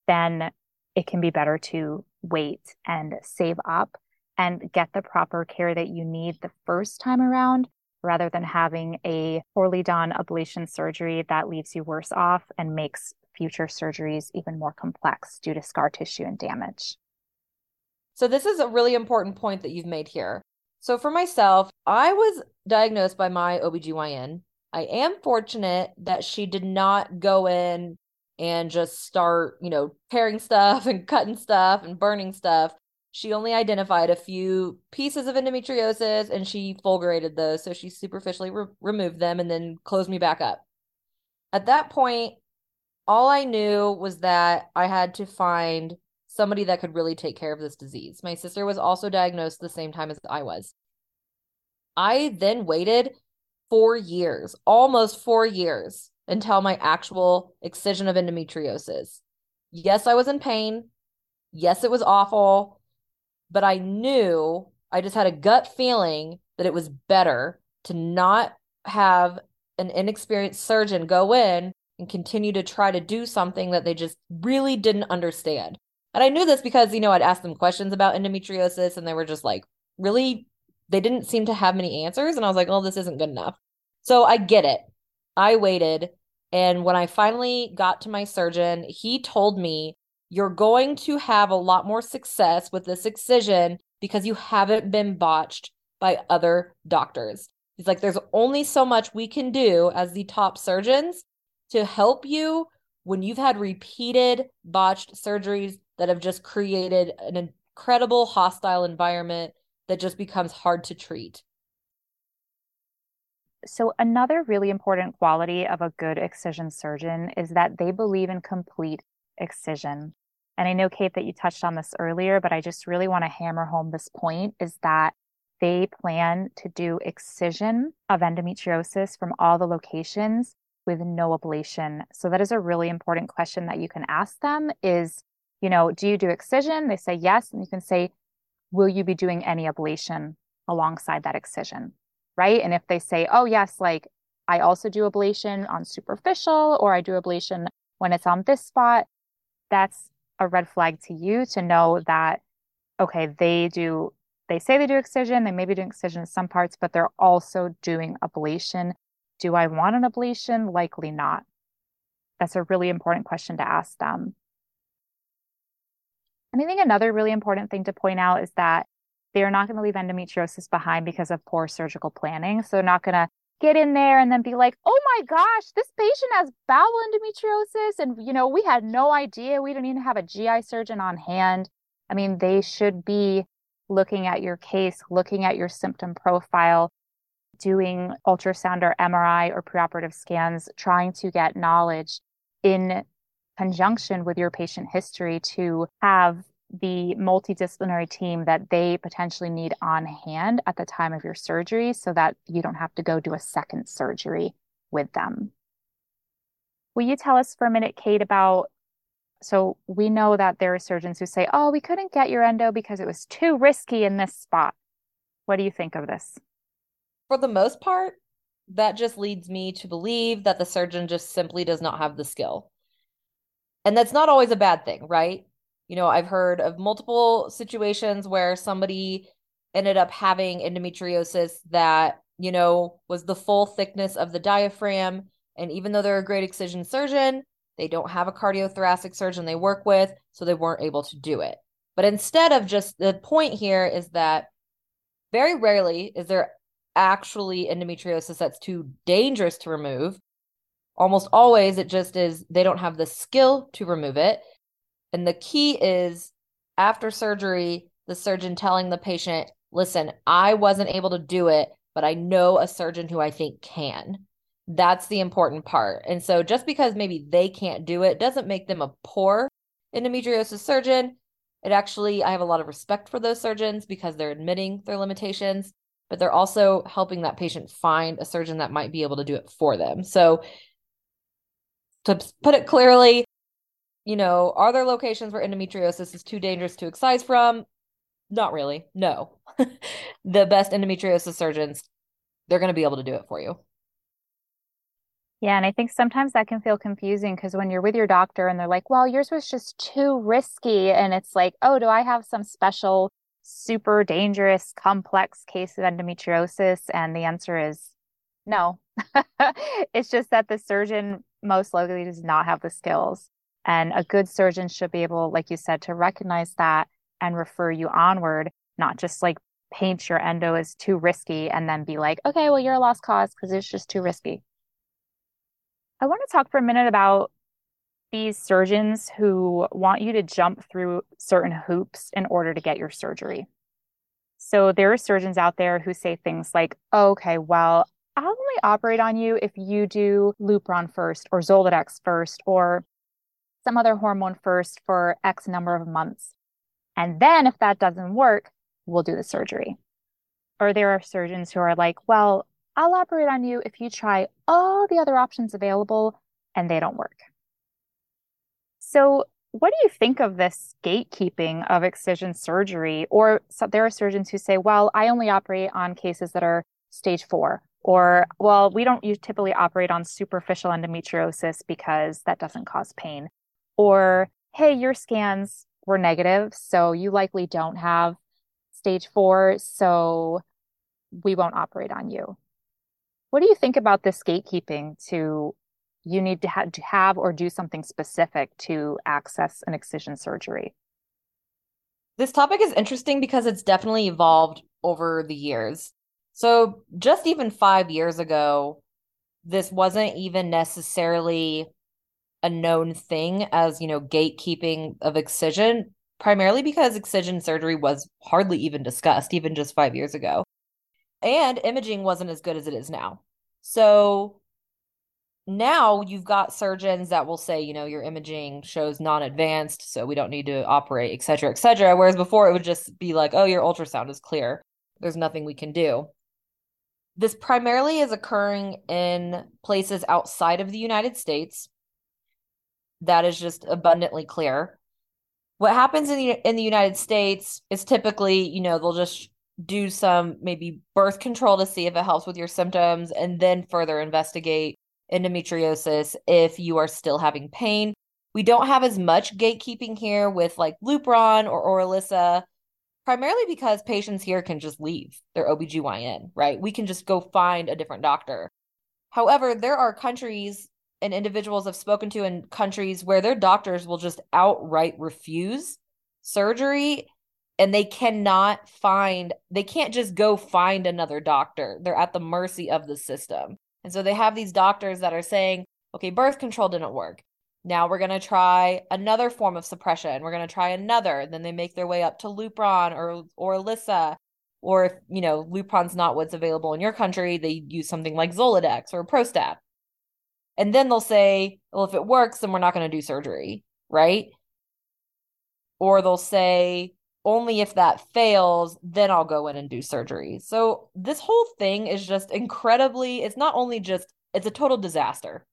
S1: then it can be better to wait and save up and get the proper care that you need the first time around rather than having a poorly done ablation surgery that leaves you worse off and makes future surgeries even more complex due to scar tissue and damage.
S3: So, this is a really important point that you've made here. So, for myself, I was diagnosed by my OBGYN. I am fortunate that she did not go in and just start, you know, tearing stuff and cutting stuff and burning stuff. She only identified a few pieces of endometriosis and she fulgurated those. So she superficially re- removed them and then closed me back up. At that point, all I knew was that I had to find somebody that could really take care of this disease. My sister was also diagnosed the same time as I was. I then waited four years, almost four years, until my actual excision of endometriosis. Yes, I was in pain. Yes, it was awful. But I knew, I just had a gut feeling that it was better to not have an inexperienced surgeon go in and continue to try to do something that they just really didn't understand. And I knew this because, you know, I'd asked them questions about endometriosis and they were just like, really, they didn't seem to have many answers. And I was like, oh, this isn't good enough. So I get it. I waited. And when I finally got to my surgeon, he told me, You're going to have a lot more success with this excision because you haven't been botched by other doctors. He's like, There's only so much we can do as the top surgeons to help you when you've had repeated botched surgeries that have just created an incredible hostile environment that just becomes hard to treat.
S1: So, another really important quality of a good excision surgeon is that they believe in complete excision. And I know, Kate, that you touched on this earlier, but I just really want to hammer home this point is that they plan to do excision of endometriosis from all the locations with no ablation. So that is a really important question that you can ask them is, you know, do you do excision? They say yes. And you can say, will you be doing any ablation alongside that excision? Right? And if they say, oh, yes, like I also do ablation on superficial or I do ablation when it's on this spot, that's a red flag to you to know that, okay, they do, they say they do excision, they may be doing excision in some parts, but they're also doing ablation. Do I want an ablation? Likely not. That's a really important question to ask them. And I think another really important thing to point out is that they are not going to leave endometriosis behind because of poor surgical planning. So they're not going to get in there and then be like, oh my gosh, this patient has bowel endometriosis. And, you know, we had no idea. We didn't even have a GI surgeon on hand. I mean, they should be looking at your case, looking at your symptom profile, doing ultrasound or MRI or preoperative scans, trying to get knowledge in conjunction with your patient history to have the multidisciplinary team that they potentially need on hand at the time of your surgery so that you don't have to go do a second surgery with them. Will you tell us for a minute, Kate, about so we know that there are surgeons who say, oh, we couldn't get your endo because it was too risky in this spot. What do you think of this?
S3: For the most part, that just leads me to believe that the surgeon just simply does not have the skill. And that's not always a bad thing, right? You know, I've heard of multiple situations where somebody ended up having endometriosis that, you know, was the full thickness of the diaphragm. And even though they're a great excision surgeon, they don't have a cardiothoracic surgeon they work with, so they weren't able to do it. But instead of just the point here is that very rarely is there actually endometriosis that's too dangerous to remove. Almost always it just is they don't have the skill to remove it. And the key is after surgery, the surgeon telling the patient, listen, I wasn't able to do it, but I know a surgeon who I think can. That's the important part. And so just because maybe they can't do it doesn't make them a poor endometriosis surgeon. It actually, I have a lot of respect for those surgeons because they're admitting their limitations, but they're also helping that patient find a surgeon that might be able to do it for them. So to put it clearly, you know, are there locations where endometriosis is too dangerous to excise from? Not really. No. the best endometriosis surgeons, they're going to be able to do it for you.
S1: Yeah, and I think sometimes that can feel confusing because when you're with your doctor and they're like, well, yours was just too risky. And it's like, oh, do I have some special, super dangerous, complex case of endometriosis? And the answer is no. it's just that the surgeon most likely does not have the skills. And a good surgeon should be able, like you said, to recognize that and refer you onward, not just like paint your endo as too risky and then be like, okay, well, you're a lost cause because it's just too risky. I want to talk for a minute about these surgeons who want you to jump through certain hoops in order to get your surgery. So there are surgeons out there who say things like, okay, well, I'll only operate on you if you do Lupron first or Zoladex first, or some other hormone first for X number of months. And then if that doesn't work, we'll do the surgery. Or there are surgeons who are like, well, I'll operate on you if you try all the other options available and they don't work. So, what do you think of this gatekeeping of excision surgery? Or so there are surgeons who say, well, I only operate on cases that are stage four, or well, we don't typically operate on superficial endometriosis because that doesn't cause pain or hey, your scans were negative, so you likely don't have stage four, so we won't operate on you. What do you think about this gatekeeping to you need to, ha- to have or do something specific to access an excision surgery?
S3: This topic is interesting because it's definitely evolved over the years. So, just even five years ago, this wasn't even necessarily a known thing as, you know, gatekeeping of excision, primarily because excision surgery was hardly even discussed, even just five years ago. And imaging wasn't as good as it is now. So, now you've got surgeons that will say, you know, your imaging shows non-advanced, so we don't need to operate, et cetera, et cetera. Whereas before it would just be like, oh, your ultrasound is clear. There's nothing we can do. This primarily is occurring in places outside of the United States. That is just abundantly clear. What happens in the in the United States is typically, you know, they'll just do some maybe birth control to see if it helps with your symptoms and then further investigate endometriosis if you are still having pain. We don't have as much gatekeeping here with like Lupron or Orilissa, primarily because patients here can just leave their OBGYN, right? We can just go find a different doctor. However, there are countries and individuals I've spoken to in countries where their doctors will just outright refuse surgery and they cannot find they can't just go find another doctor. They're at the mercy of the system. And so they have these doctors that are saying, okay, birth control didn't work. Now we're going to try another form of suppression. We're going to try another. Then they make their way up to Lupron or Orilissa. Or if, you know, Lupron's not what's available in your country, they use something like Zoladex or Prostap. And then they'll say, well, if it works, then we're not going to do surgery, right? Or they'll say, only if that fails, then I'll go in and do surgery. So this whole thing is just incredibly, it's not only just, it's a total disaster.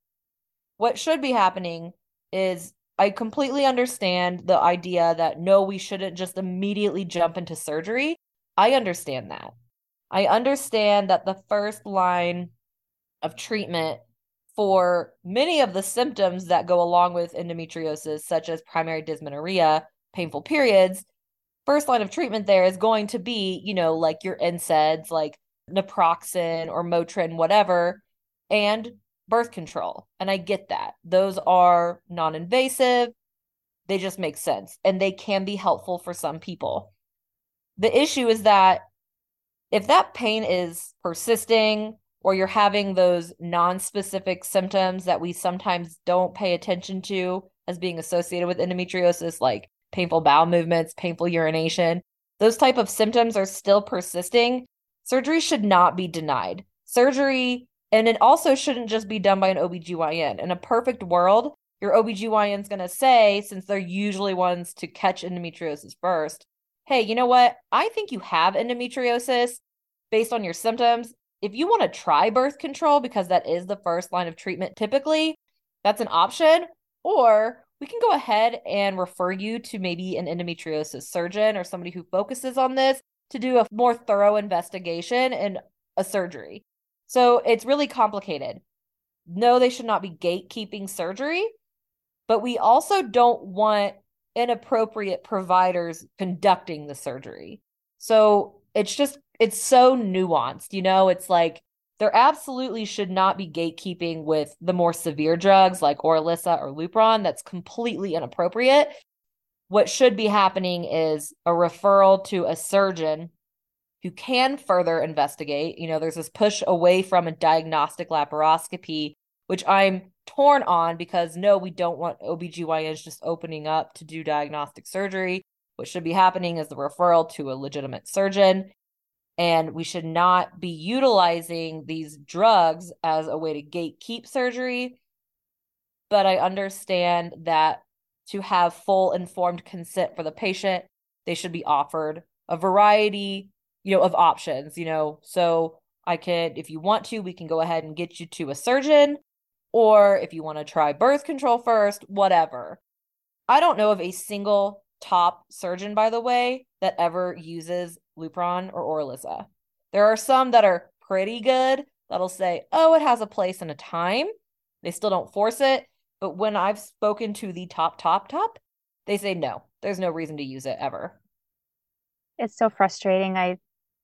S3: What should be happening is I completely understand the idea that no, we shouldn't just immediately jump into surgery. I understand that. I understand that the first line of treatment for many of the symptoms that go along with endometriosis, such as primary dysmenorrhea, painful periods, first line of treatment there is going to be, you know, like your NSAIDs, like naproxen or Motrin, whatever, and birth control. And I get that. Those are non invasive, they just make sense, and they can be helpful for some people. The issue is that if that pain is persisting, or you're having those non-specific symptoms that we sometimes don't pay attention to as being associated with endometriosis like painful bowel movements, painful urination, those type of symptoms are still persisting, surgery should not be denied. Surgery and it also shouldn't just be done by an OBGYN. In a perfect world, your OBGYN is going to say since they're usually ones to catch endometriosis first, "Hey, you know what? I think you have endometriosis based on your symptoms. If you want to try birth control because that is the first line of treatment typically, that's an option, or we can go ahead and refer you to maybe an endometriosis surgeon or somebody who focuses on this to do a more thorough investigation and a surgery. So it's really complicated. No, they should not be gatekeeping surgery, but we also don't want inappropriate providers conducting the surgery. So it's just, it's so nuanced, you know, it's like there absolutely should not be gatekeeping with the more severe drugs like Orilissa or Lupron. That's completely inappropriate. What should be happening is a referral to a surgeon who can further investigate. You know, there's this push away from a diagnostic laparoscopy, which I'm torn on because no, we don't want OBGYNs just opening up to do diagnostic surgery. What should be happening is the referral to a legitimate surgeon and we should not be utilizing these drugs as a way to gatekeep surgery. But I understand that to have full informed consent for the patient, they should be offered a variety, you know, of options, you know. So I could, if you want to, we can go ahead and get you to a surgeon, or if you want to try birth control first, whatever. I don't know of a single top surgeon, by the way, that ever uses Lupron or Orilissa. There are some that are pretty good that'll say, oh, it has a place and a time. They still don't force it. But when I've spoken to the top, top, top, they say, no, there's no reason to use it ever.
S1: It's so frustrating. I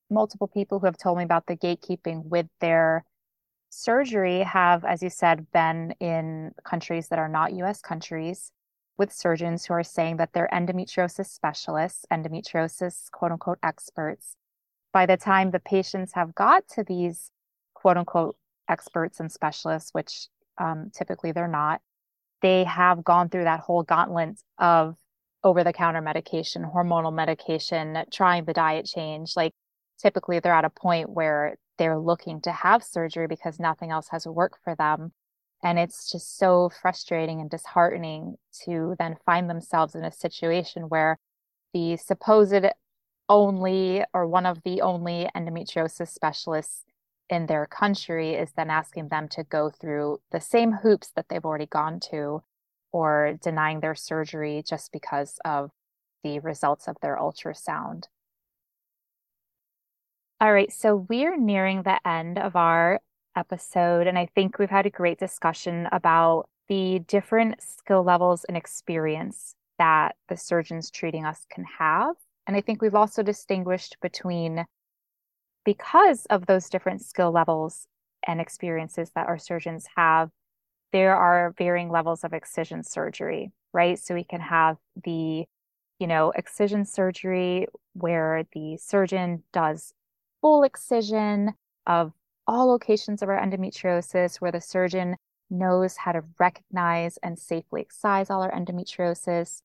S1: multiple people who have told me about the gatekeeping with their surgery have, as you said, been in countries that are not US countries with surgeons who are saying that they're endometriosis specialists, endometriosis quote unquote experts. By the time the patients have got to these quote unquote experts and specialists, which um, typically they're not, they have gone through that whole gauntlet of over the counter medication, hormonal medication, trying the diet change. Like typically they're at a point where they're looking to have surgery because nothing else has worked for them. And it's just so frustrating and disheartening to then find themselves in a situation where the supposed only or one of the only endometriosis specialists in their country is then asking them to go through the same hoops that they've already gone to or denying their surgery just because of the results of their ultrasound. All right, so we're nearing the end of our episode, and I think we've had a great discussion about the different skill levels and experience that the surgeons treating us can have. And I think we've also distinguished between, because of those different skill levels and experiences that our surgeons have, there are varying levels of excision surgery, right? So we can have the, you know, excision surgery where the surgeon does full excision of all locations of our endometriosis, where the surgeon knows how to recognize and safely excise all our endometriosis.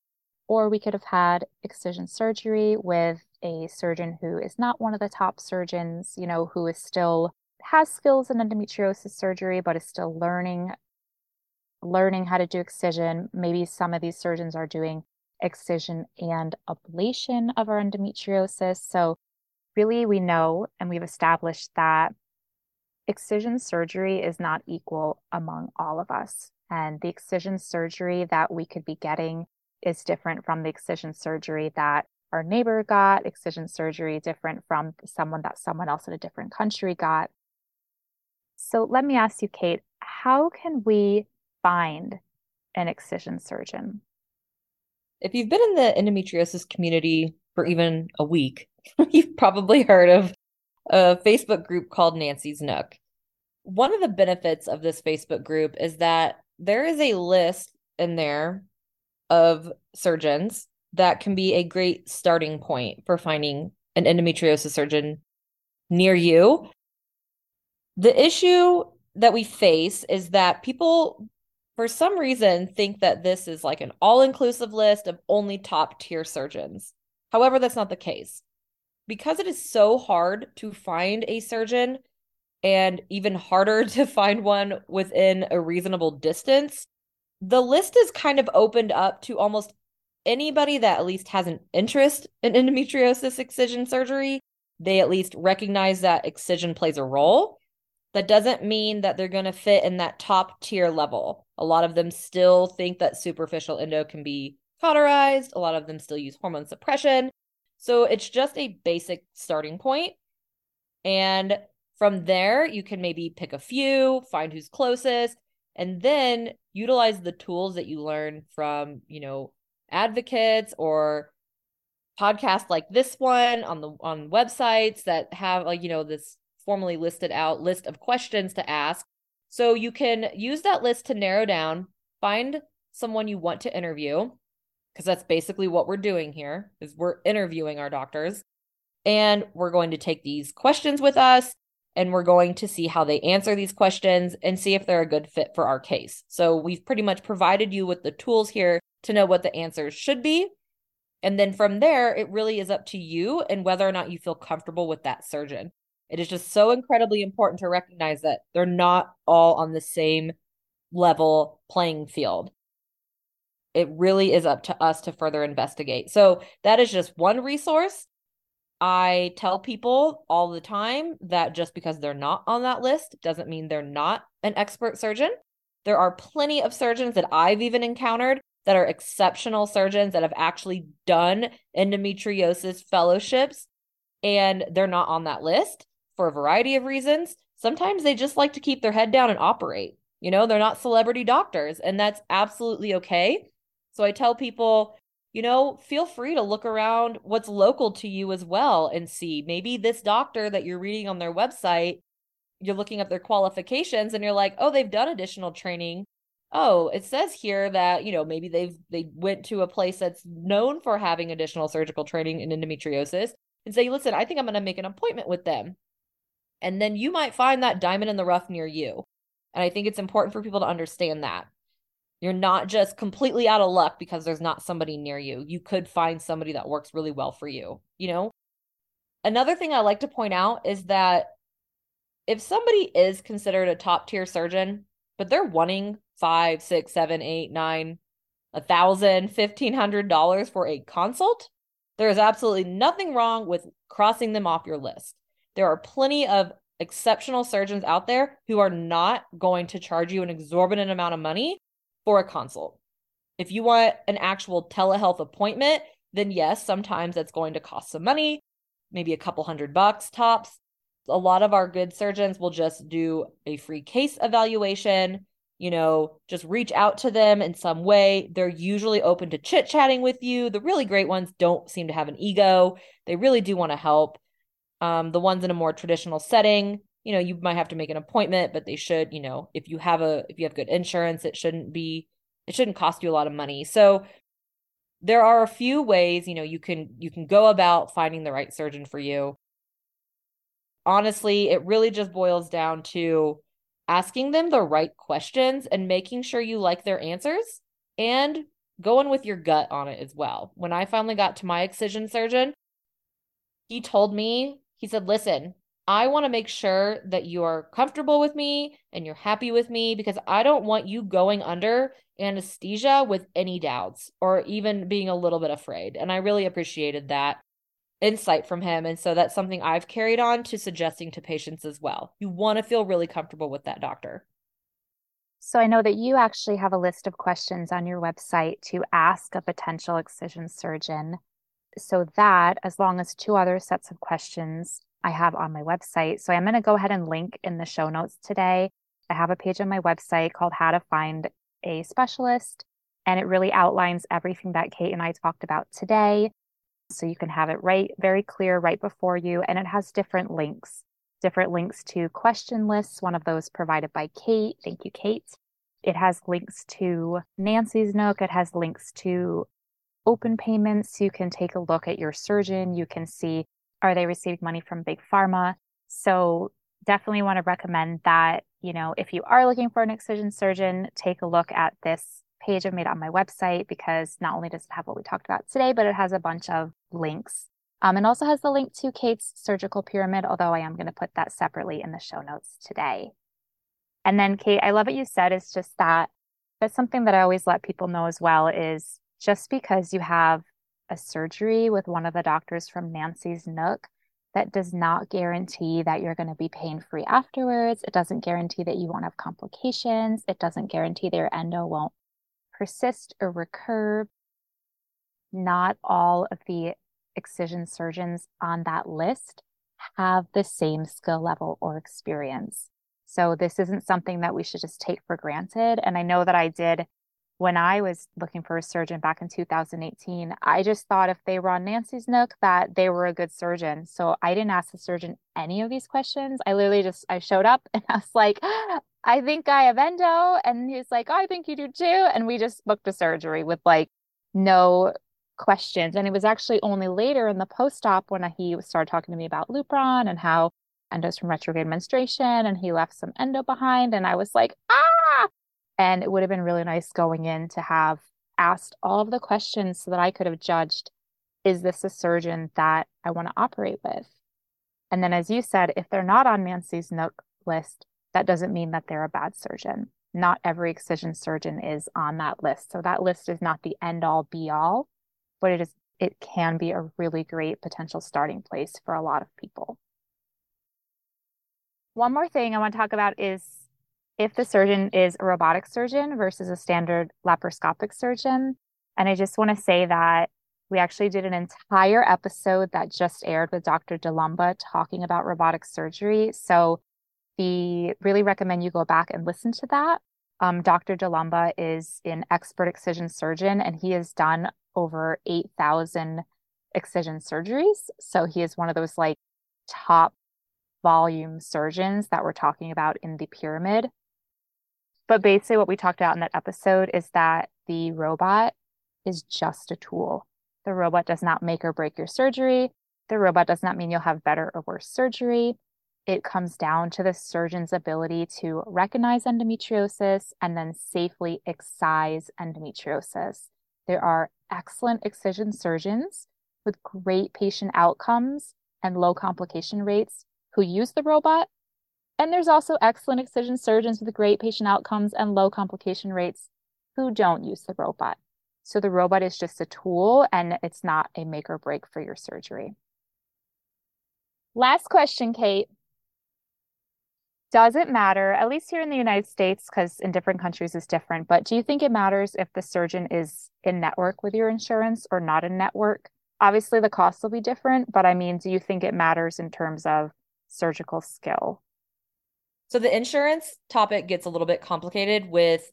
S1: Or we could have had excision surgery with a surgeon who is not one of the top surgeons, you know, who is still has skills in endometriosis surgery, but is still learning learning how to do excision. Maybe some of these surgeons are doing excision and ablation of our endometriosis. So really we know and we've established that excision surgery is not equal among all of us. And the excision surgery that we could be getting is different from the excision surgery that our neighbor got, excision surgery different from someone that someone else in a different country got. So let me ask you, Kate, how can we find an excision surgeon?
S3: If you've been in the endometriosis community for even a week, you've probably heard of a Facebook group called Nancy's Nook. One of the benefits of this Facebook group is that there is a list in there of surgeons that can be a great starting point for finding an endometriosis surgeon near you. The issue that we face is that people, for some reason, think that this is like an all inclusive list of only top tier surgeons. However, that's not the case because it is so hard to find a surgeon and even harder to find one within a reasonable distance, the list is kind of opened up to almost anybody that at least has an interest in endometriosis excision surgery. They at least recognize that excision plays a role. That doesn't mean that they're going to fit in that top tier level. A lot of them still think that superficial endo can be cauterized. A lot of them still use hormone suppression. So it's just a basic starting point. And from there, you can maybe pick a few, find who's closest, and then utilize the tools that you learn from, you know, advocates or podcasts like this one on the on websites that have like, you know, this formally listed out list of questions to ask. So you can use that list to narrow down, find someone you want to interview, because that's basically what we're doing here is we're interviewing our doctors and we're going to take these questions with us and we're going to see how they answer these questions and see if they're a good fit for our case. So we've pretty much provided you with the tools here to know what the answers should be. And then from there, it really is up to you and whether or not you feel comfortable with that surgeon. It is just so incredibly important to recognize that they're not all on the same level playing field it really is up to us to further investigate. So that is just one resource. I tell people all the time that just because they're not on that list doesn't mean they're not an expert surgeon. There are plenty of surgeons that I've even encountered that are exceptional surgeons that have actually done endometriosis fellowships and they're not on that list for a variety of reasons. Sometimes they just like to keep their head down and operate. You know, they're not celebrity doctors, and that's absolutely okay. So I tell people, you know, feel free to look around what's local to you as well and see maybe this doctor that you're reading on their website you're looking up their qualifications and you're like, oh, they've done additional training. Oh, it says here that, you know, maybe they've they went to a place that's known for having additional surgical training in endometriosis and say, listen, I think I'm going to make an appointment with them. And then you might find that diamond in the rough near you. And I think it's important for people to understand that. You're not just completely out of luck because there's not somebody near you. You could find somebody that works really well for you, you know? Another thing I like to point out is that if somebody is considered a top tier surgeon, but they're wanting five, six, seven, eight, nine, a thousand, fifteen hundred dollars for a consult, there is absolutely nothing wrong with crossing them off your list. There are plenty of exceptional surgeons out there who are not going to charge you an exorbitant amount of money for a consult. If you want an actual telehealth appointment, then yes, sometimes that's going to cost some money, maybe a couple hundred bucks tops. A lot of our good surgeons will just do a free case evaluation, you know, just reach out to them in some way. They're usually open to chit chatting with you. The really great ones don't seem to have an ego, they really do want to help. Um, the ones in a more traditional setting, you know, you might have to make an appointment, but they should, you know, if you have a if you have good insurance, it shouldn't be it shouldn't cost you a lot of money. So there are a few ways, you know, you can you can go about finding the right surgeon for you. Honestly, it really just boils down to asking them the right questions and making sure you like their answers and going with your gut on it as well. When I finally got to my excision surgeon, he told me he said, Listen, I want to make sure that you're comfortable with me and you're happy with me because I don't want you going under anesthesia with any doubts or even being a little bit afraid. And I really appreciated that insight from him. And so that's something I've carried on to suggesting to patients as well. You want to feel really comfortable with that doctor.
S1: So I know that you actually have a list of questions on your website to ask a potential excision surgeon so that as long as two other sets of questions I have on my website. So I'm going to go ahead and link in the show notes today. I have a page on my website called How to Find a Specialist, and it really outlines everything that Kate and I talked about today. So you can have it right, very clear right before you, and it has different links, different links to question lists, one of those provided by Kate. Thank you, Kate. It has links to Nancy's Nook. It has links to open payments. You can take a look at your surgeon. You can see are they receiving money from big pharma. So definitely want to recommend that, you know, if you are looking for an excision surgeon, take a look at this page I've made on my website because not only does it have what we talked about today, but it has a bunch of links. Um, and also has the link to Kate's surgical pyramid, although I am going to put that separately in the show notes today. And then, Kate, I love what you said is just that that's something that I always let people know as well is just because you have a surgery with one of the doctors from Nancy's Nook, that does not guarantee that you're going to be pain free afterwards. It doesn't guarantee that you won't have complications. It doesn't guarantee that your endo won't persist or recur. Not all of the excision surgeons on that list have the same skill level or experience. So, this isn't something that we should just take for granted. And I know that I did when I was looking for a surgeon back in 2018, I just thought if they were on Nancy's Nook that they were a good surgeon. So I didn't ask the surgeon any of these questions. I literally just I showed up and I was like, I think I have endo, and he was like, oh, I think you do too, and we just booked a surgery with like no questions. And it was actually only later in the post-op when he started talking to me about Lupron and how endos from retrograde menstruation, and he left some endo behind, and I was like, ah and it would have been really nice going in to have asked all of the questions so that I could have judged is this a surgeon that I want to operate with? And then, as you said, if they're not on Nancy's Nook list, that doesn't mean that they're a bad surgeon. Not every excision surgeon is on that list. So that list is not the end all be all, but it is it can be a really great potential starting place for a lot of people. One more thing I want to talk about is if the surgeon is a robotic surgeon versus a standard laparoscopic surgeon. And I just want to say that we actually did an entire episode that just aired with Dr. DeLumba talking about robotic surgery. So we really recommend you go back and listen to that. Um, Dr. DeLumba is an expert excision surgeon and he has done over 8,000 excision surgeries. So he is one of those like top volume surgeons that we're talking about in the pyramid. But basically, what we talked about in that episode is that the robot is just a tool. The robot does not make or break your surgery. The robot does not mean you'll have better or worse surgery. It comes down to the surgeon's ability to recognize endometriosis and then safely excise endometriosis. There are excellent excision surgeons with great patient outcomes and low complication rates who use the robot. And there's also excellent excision surgeons with great patient outcomes and low complication rates who don't use the robot. So the robot is just a tool and it's not a make or break for your surgery. Last question, Kate. Does it matter, at least here in the United States, because in different countries it's different, but do you think it matters if the surgeon is in network with your insurance or not in network? Obviously, the costs will be different, but I mean, do you think it matters in terms of surgical skill?
S3: So the insurance topic gets a little bit complicated with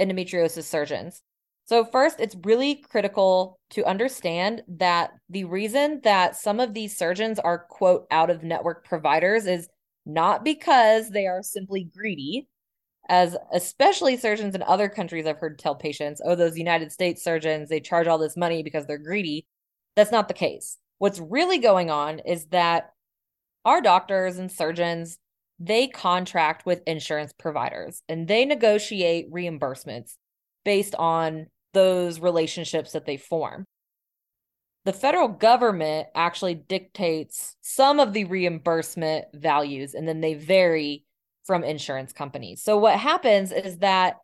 S3: endometriosis surgeons. So, first, it's really critical to understand that the reason that some of these surgeons are, quote, out of network providers is not because they are simply greedy, as especially surgeons in other countries I've heard tell patients, oh, those United States surgeons, they charge all this money because they're greedy. That's not the case. What's really going on is that our doctors and surgeons, they contract with insurance providers and they negotiate reimbursements based on those relationships that they form the federal government actually dictates some of the reimbursement values and then they vary from insurance companies. So what happens is that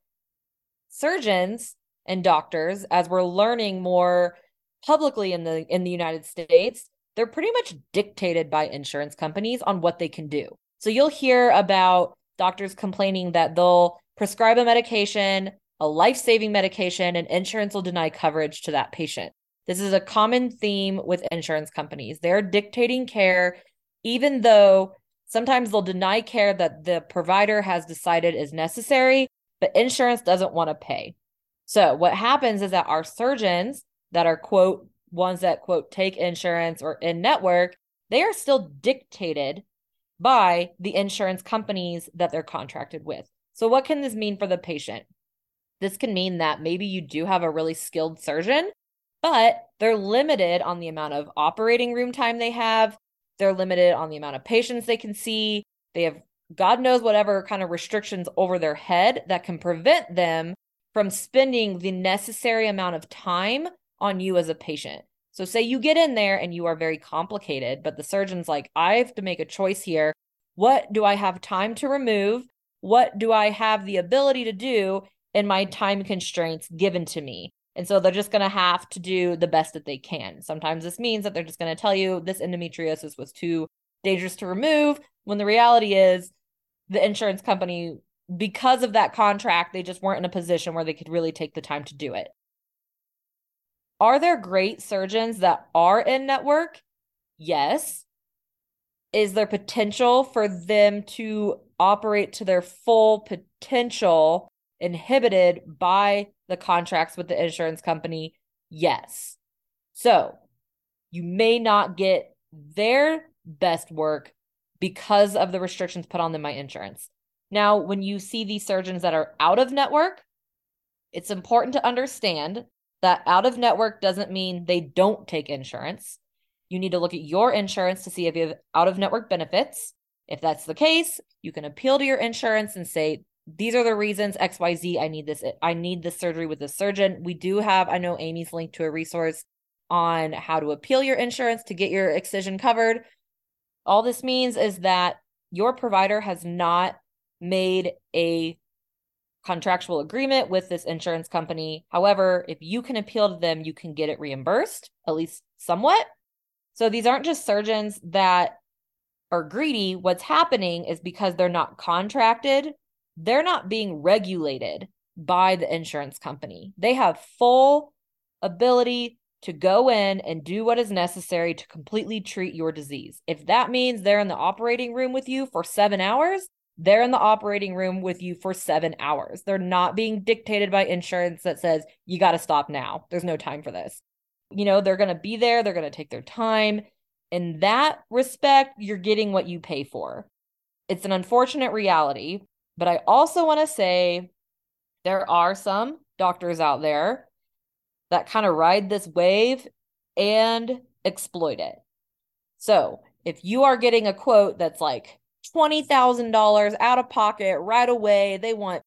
S3: surgeons and doctors as we're learning more publicly in the in the United States, they're pretty much dictated by insurance companies on what they can do. So you'll hear about doctors complaining that they'll prescribe a medication, a life-saving medication and insurance will deny coverage to that patient. This is a common theme with insurance companies. They're dictating care, even though sometimes they'll deny care that the provider has decided is necessary, but insurance doesn't want to pay. So, what happens is that our surgeons that are, quote, ones that, quote, take insurance or in network, they are still dictated by the insurance companies that they're contracted with. So, what can this mean for the patient? This can mean that maybe you do have a really skilled surgeon but they're limited on the amount of operating room time they have. They're limited on the amount of patients they can see. They have God knows whatever kind of restrictions over their head that can prevent them from spending the necessary amount of time on you as a patient. So, say you get in there and you are very complicated, but the surgeon's like, I have to make a choice here. What do I have time to remove? What do I have the ability to do in my time constraints given to me? And so they're just going to have to do the best that they can. Sometimes this means that they're just going to tell you this endometriosis was too dangerous to remove, when the reality is the insurance company, because of that contract, they just weren't in a position where they could really take the time to do it. Are there great surgeons that are in network? Yes. Is there potential for them to operate to their full potential inhibited by the contracts with the insurance company? Yes. So you may not get their best work because of the restrictions put on them by insurance. Now, when you see these surgeons that are out of network, it's important to understand that out of network doesn't mean they don't take insurance. You need to look at your insurance to see if you have out of network benefits. If that's the case, you can appeal to your insurance and say, these are the reasons xyz i need this i need this surgery with the surgeon we do have i know amy's linked to a resource on how to appeal your insurance to get your excision covered all this means is that your provider has not made a contractual agreement with this insurance company however if you can appeal to them you can get it reimbursed at least somewhat so these aren't just surgeons that are greedy what's happening is because they're not contracted they're not being regulated by the insurance company. They have full ability to go in and do what is necessary to completely treat your disease. If that means they're in the operating room with you for seven hours, they're in the operating room with you for seven hours. They're not being dictated by insurance that says, you got to stop now. There's no time for this. You know, they're going to be there, they're going to take their time. in that respect, you're getting what you pay for. It's an unfortunate reality, but I also want to say there are some doctors out there that kind of ride this wave and exploit it. So, if you are getting a quote that's like $20,000 out of pocket right away, they want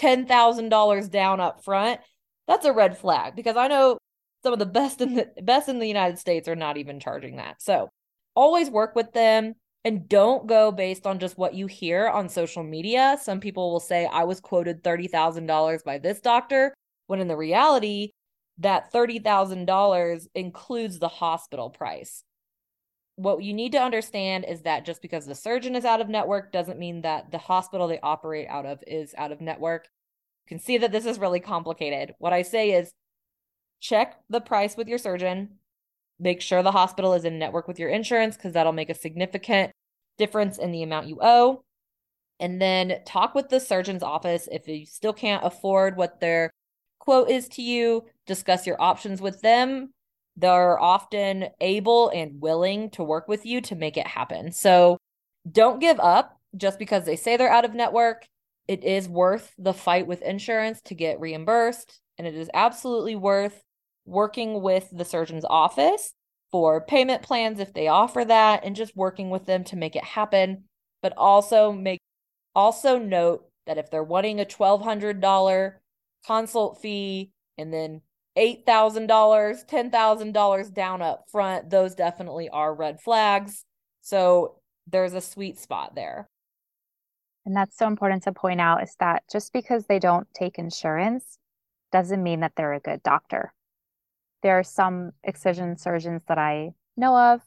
S3: $10,000 down up front, that's a red flag because I know some of the best in the best in the United States are not even charging that. So, always work with them and don't go based on just what you hear on social media. Some people will say I was quoted $30,000 by this doctor when in the reality that $30,000 includes the hospital price. What you need to understand is that just because the surgeon is out of network doesn't mean that the hospital they operate out of is out of network. You can see that this is really complicated. What I say is check the price with your surgeon. Make sure the hospital is in network with your insurance because that'll make a significant difference in the amount you owe. And then talk with the surgeon's office if you still can't afford what their quote is to you, discuss your options with them. They're often able and willing to work with you to make it happen. So don't give up just because they say they're out of network. It is worth the fight with insurance to get reimbursed, and it is absolutely worth working with the surgeon's office for payment plans if they offer that and just working with them to make it happen but also make also note that if they're wanting a $1200 consult fee and then $8,000, $10,000 down up front, those definitely are red flags. So there's a sweet spot there.
S1: And that's so important to point out is that just because they don't take insurance doesn't mean that they're a good doctor. There are some excision surgeons that I know of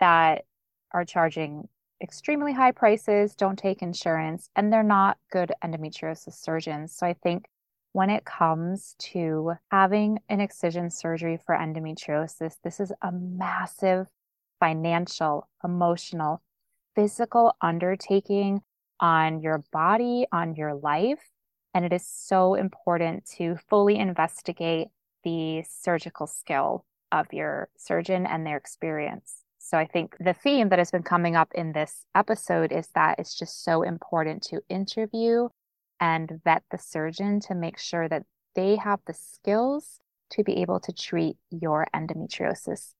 S1: that are charging extremely high prices, don't take insurance, and they're not good endometriosis surgeons. So I think when it comes to having an excision surgery for endometriosis, this is a massive financial, emotional, physical undertaking on your body, on your life. And it is so important to fully investigate the surgical skill of your surgeon and their experience. So I think the theme that has been coming up in this episode is that it's just so important to interview and vet the surgeon to make sure that they have the skills to be able to treat your endometriosis.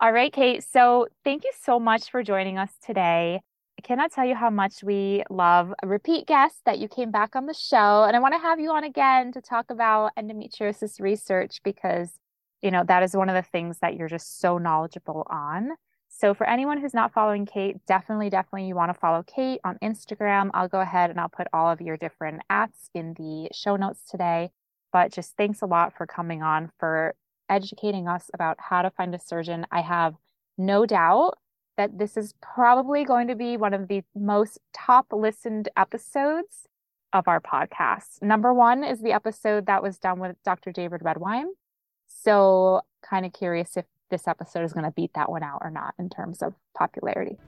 S1: All right, Kate. So thank you so much for joining us today. I cannot tell you how much we love a repeat guest that you came back on the show. And I want to have you on again to talk about endometriosis research because, you know, that is one of the things that you're just so knowledgeable on. So for anyone who's not following Kate, definitely, definitely you want to follow Kate on Instagram. I'll go ahead and I'll put all of your different apps in the show notes today. But just thanks a lot for coming on, for educating us about how to find a surgeon. I have no doubt that this is probably going to be one of the most top listened episodes of our podcast. Number one is the episode that was done with Dr. David Redwine. So, kind of curious if this episode is going to beat that one out or not in terms of popularity.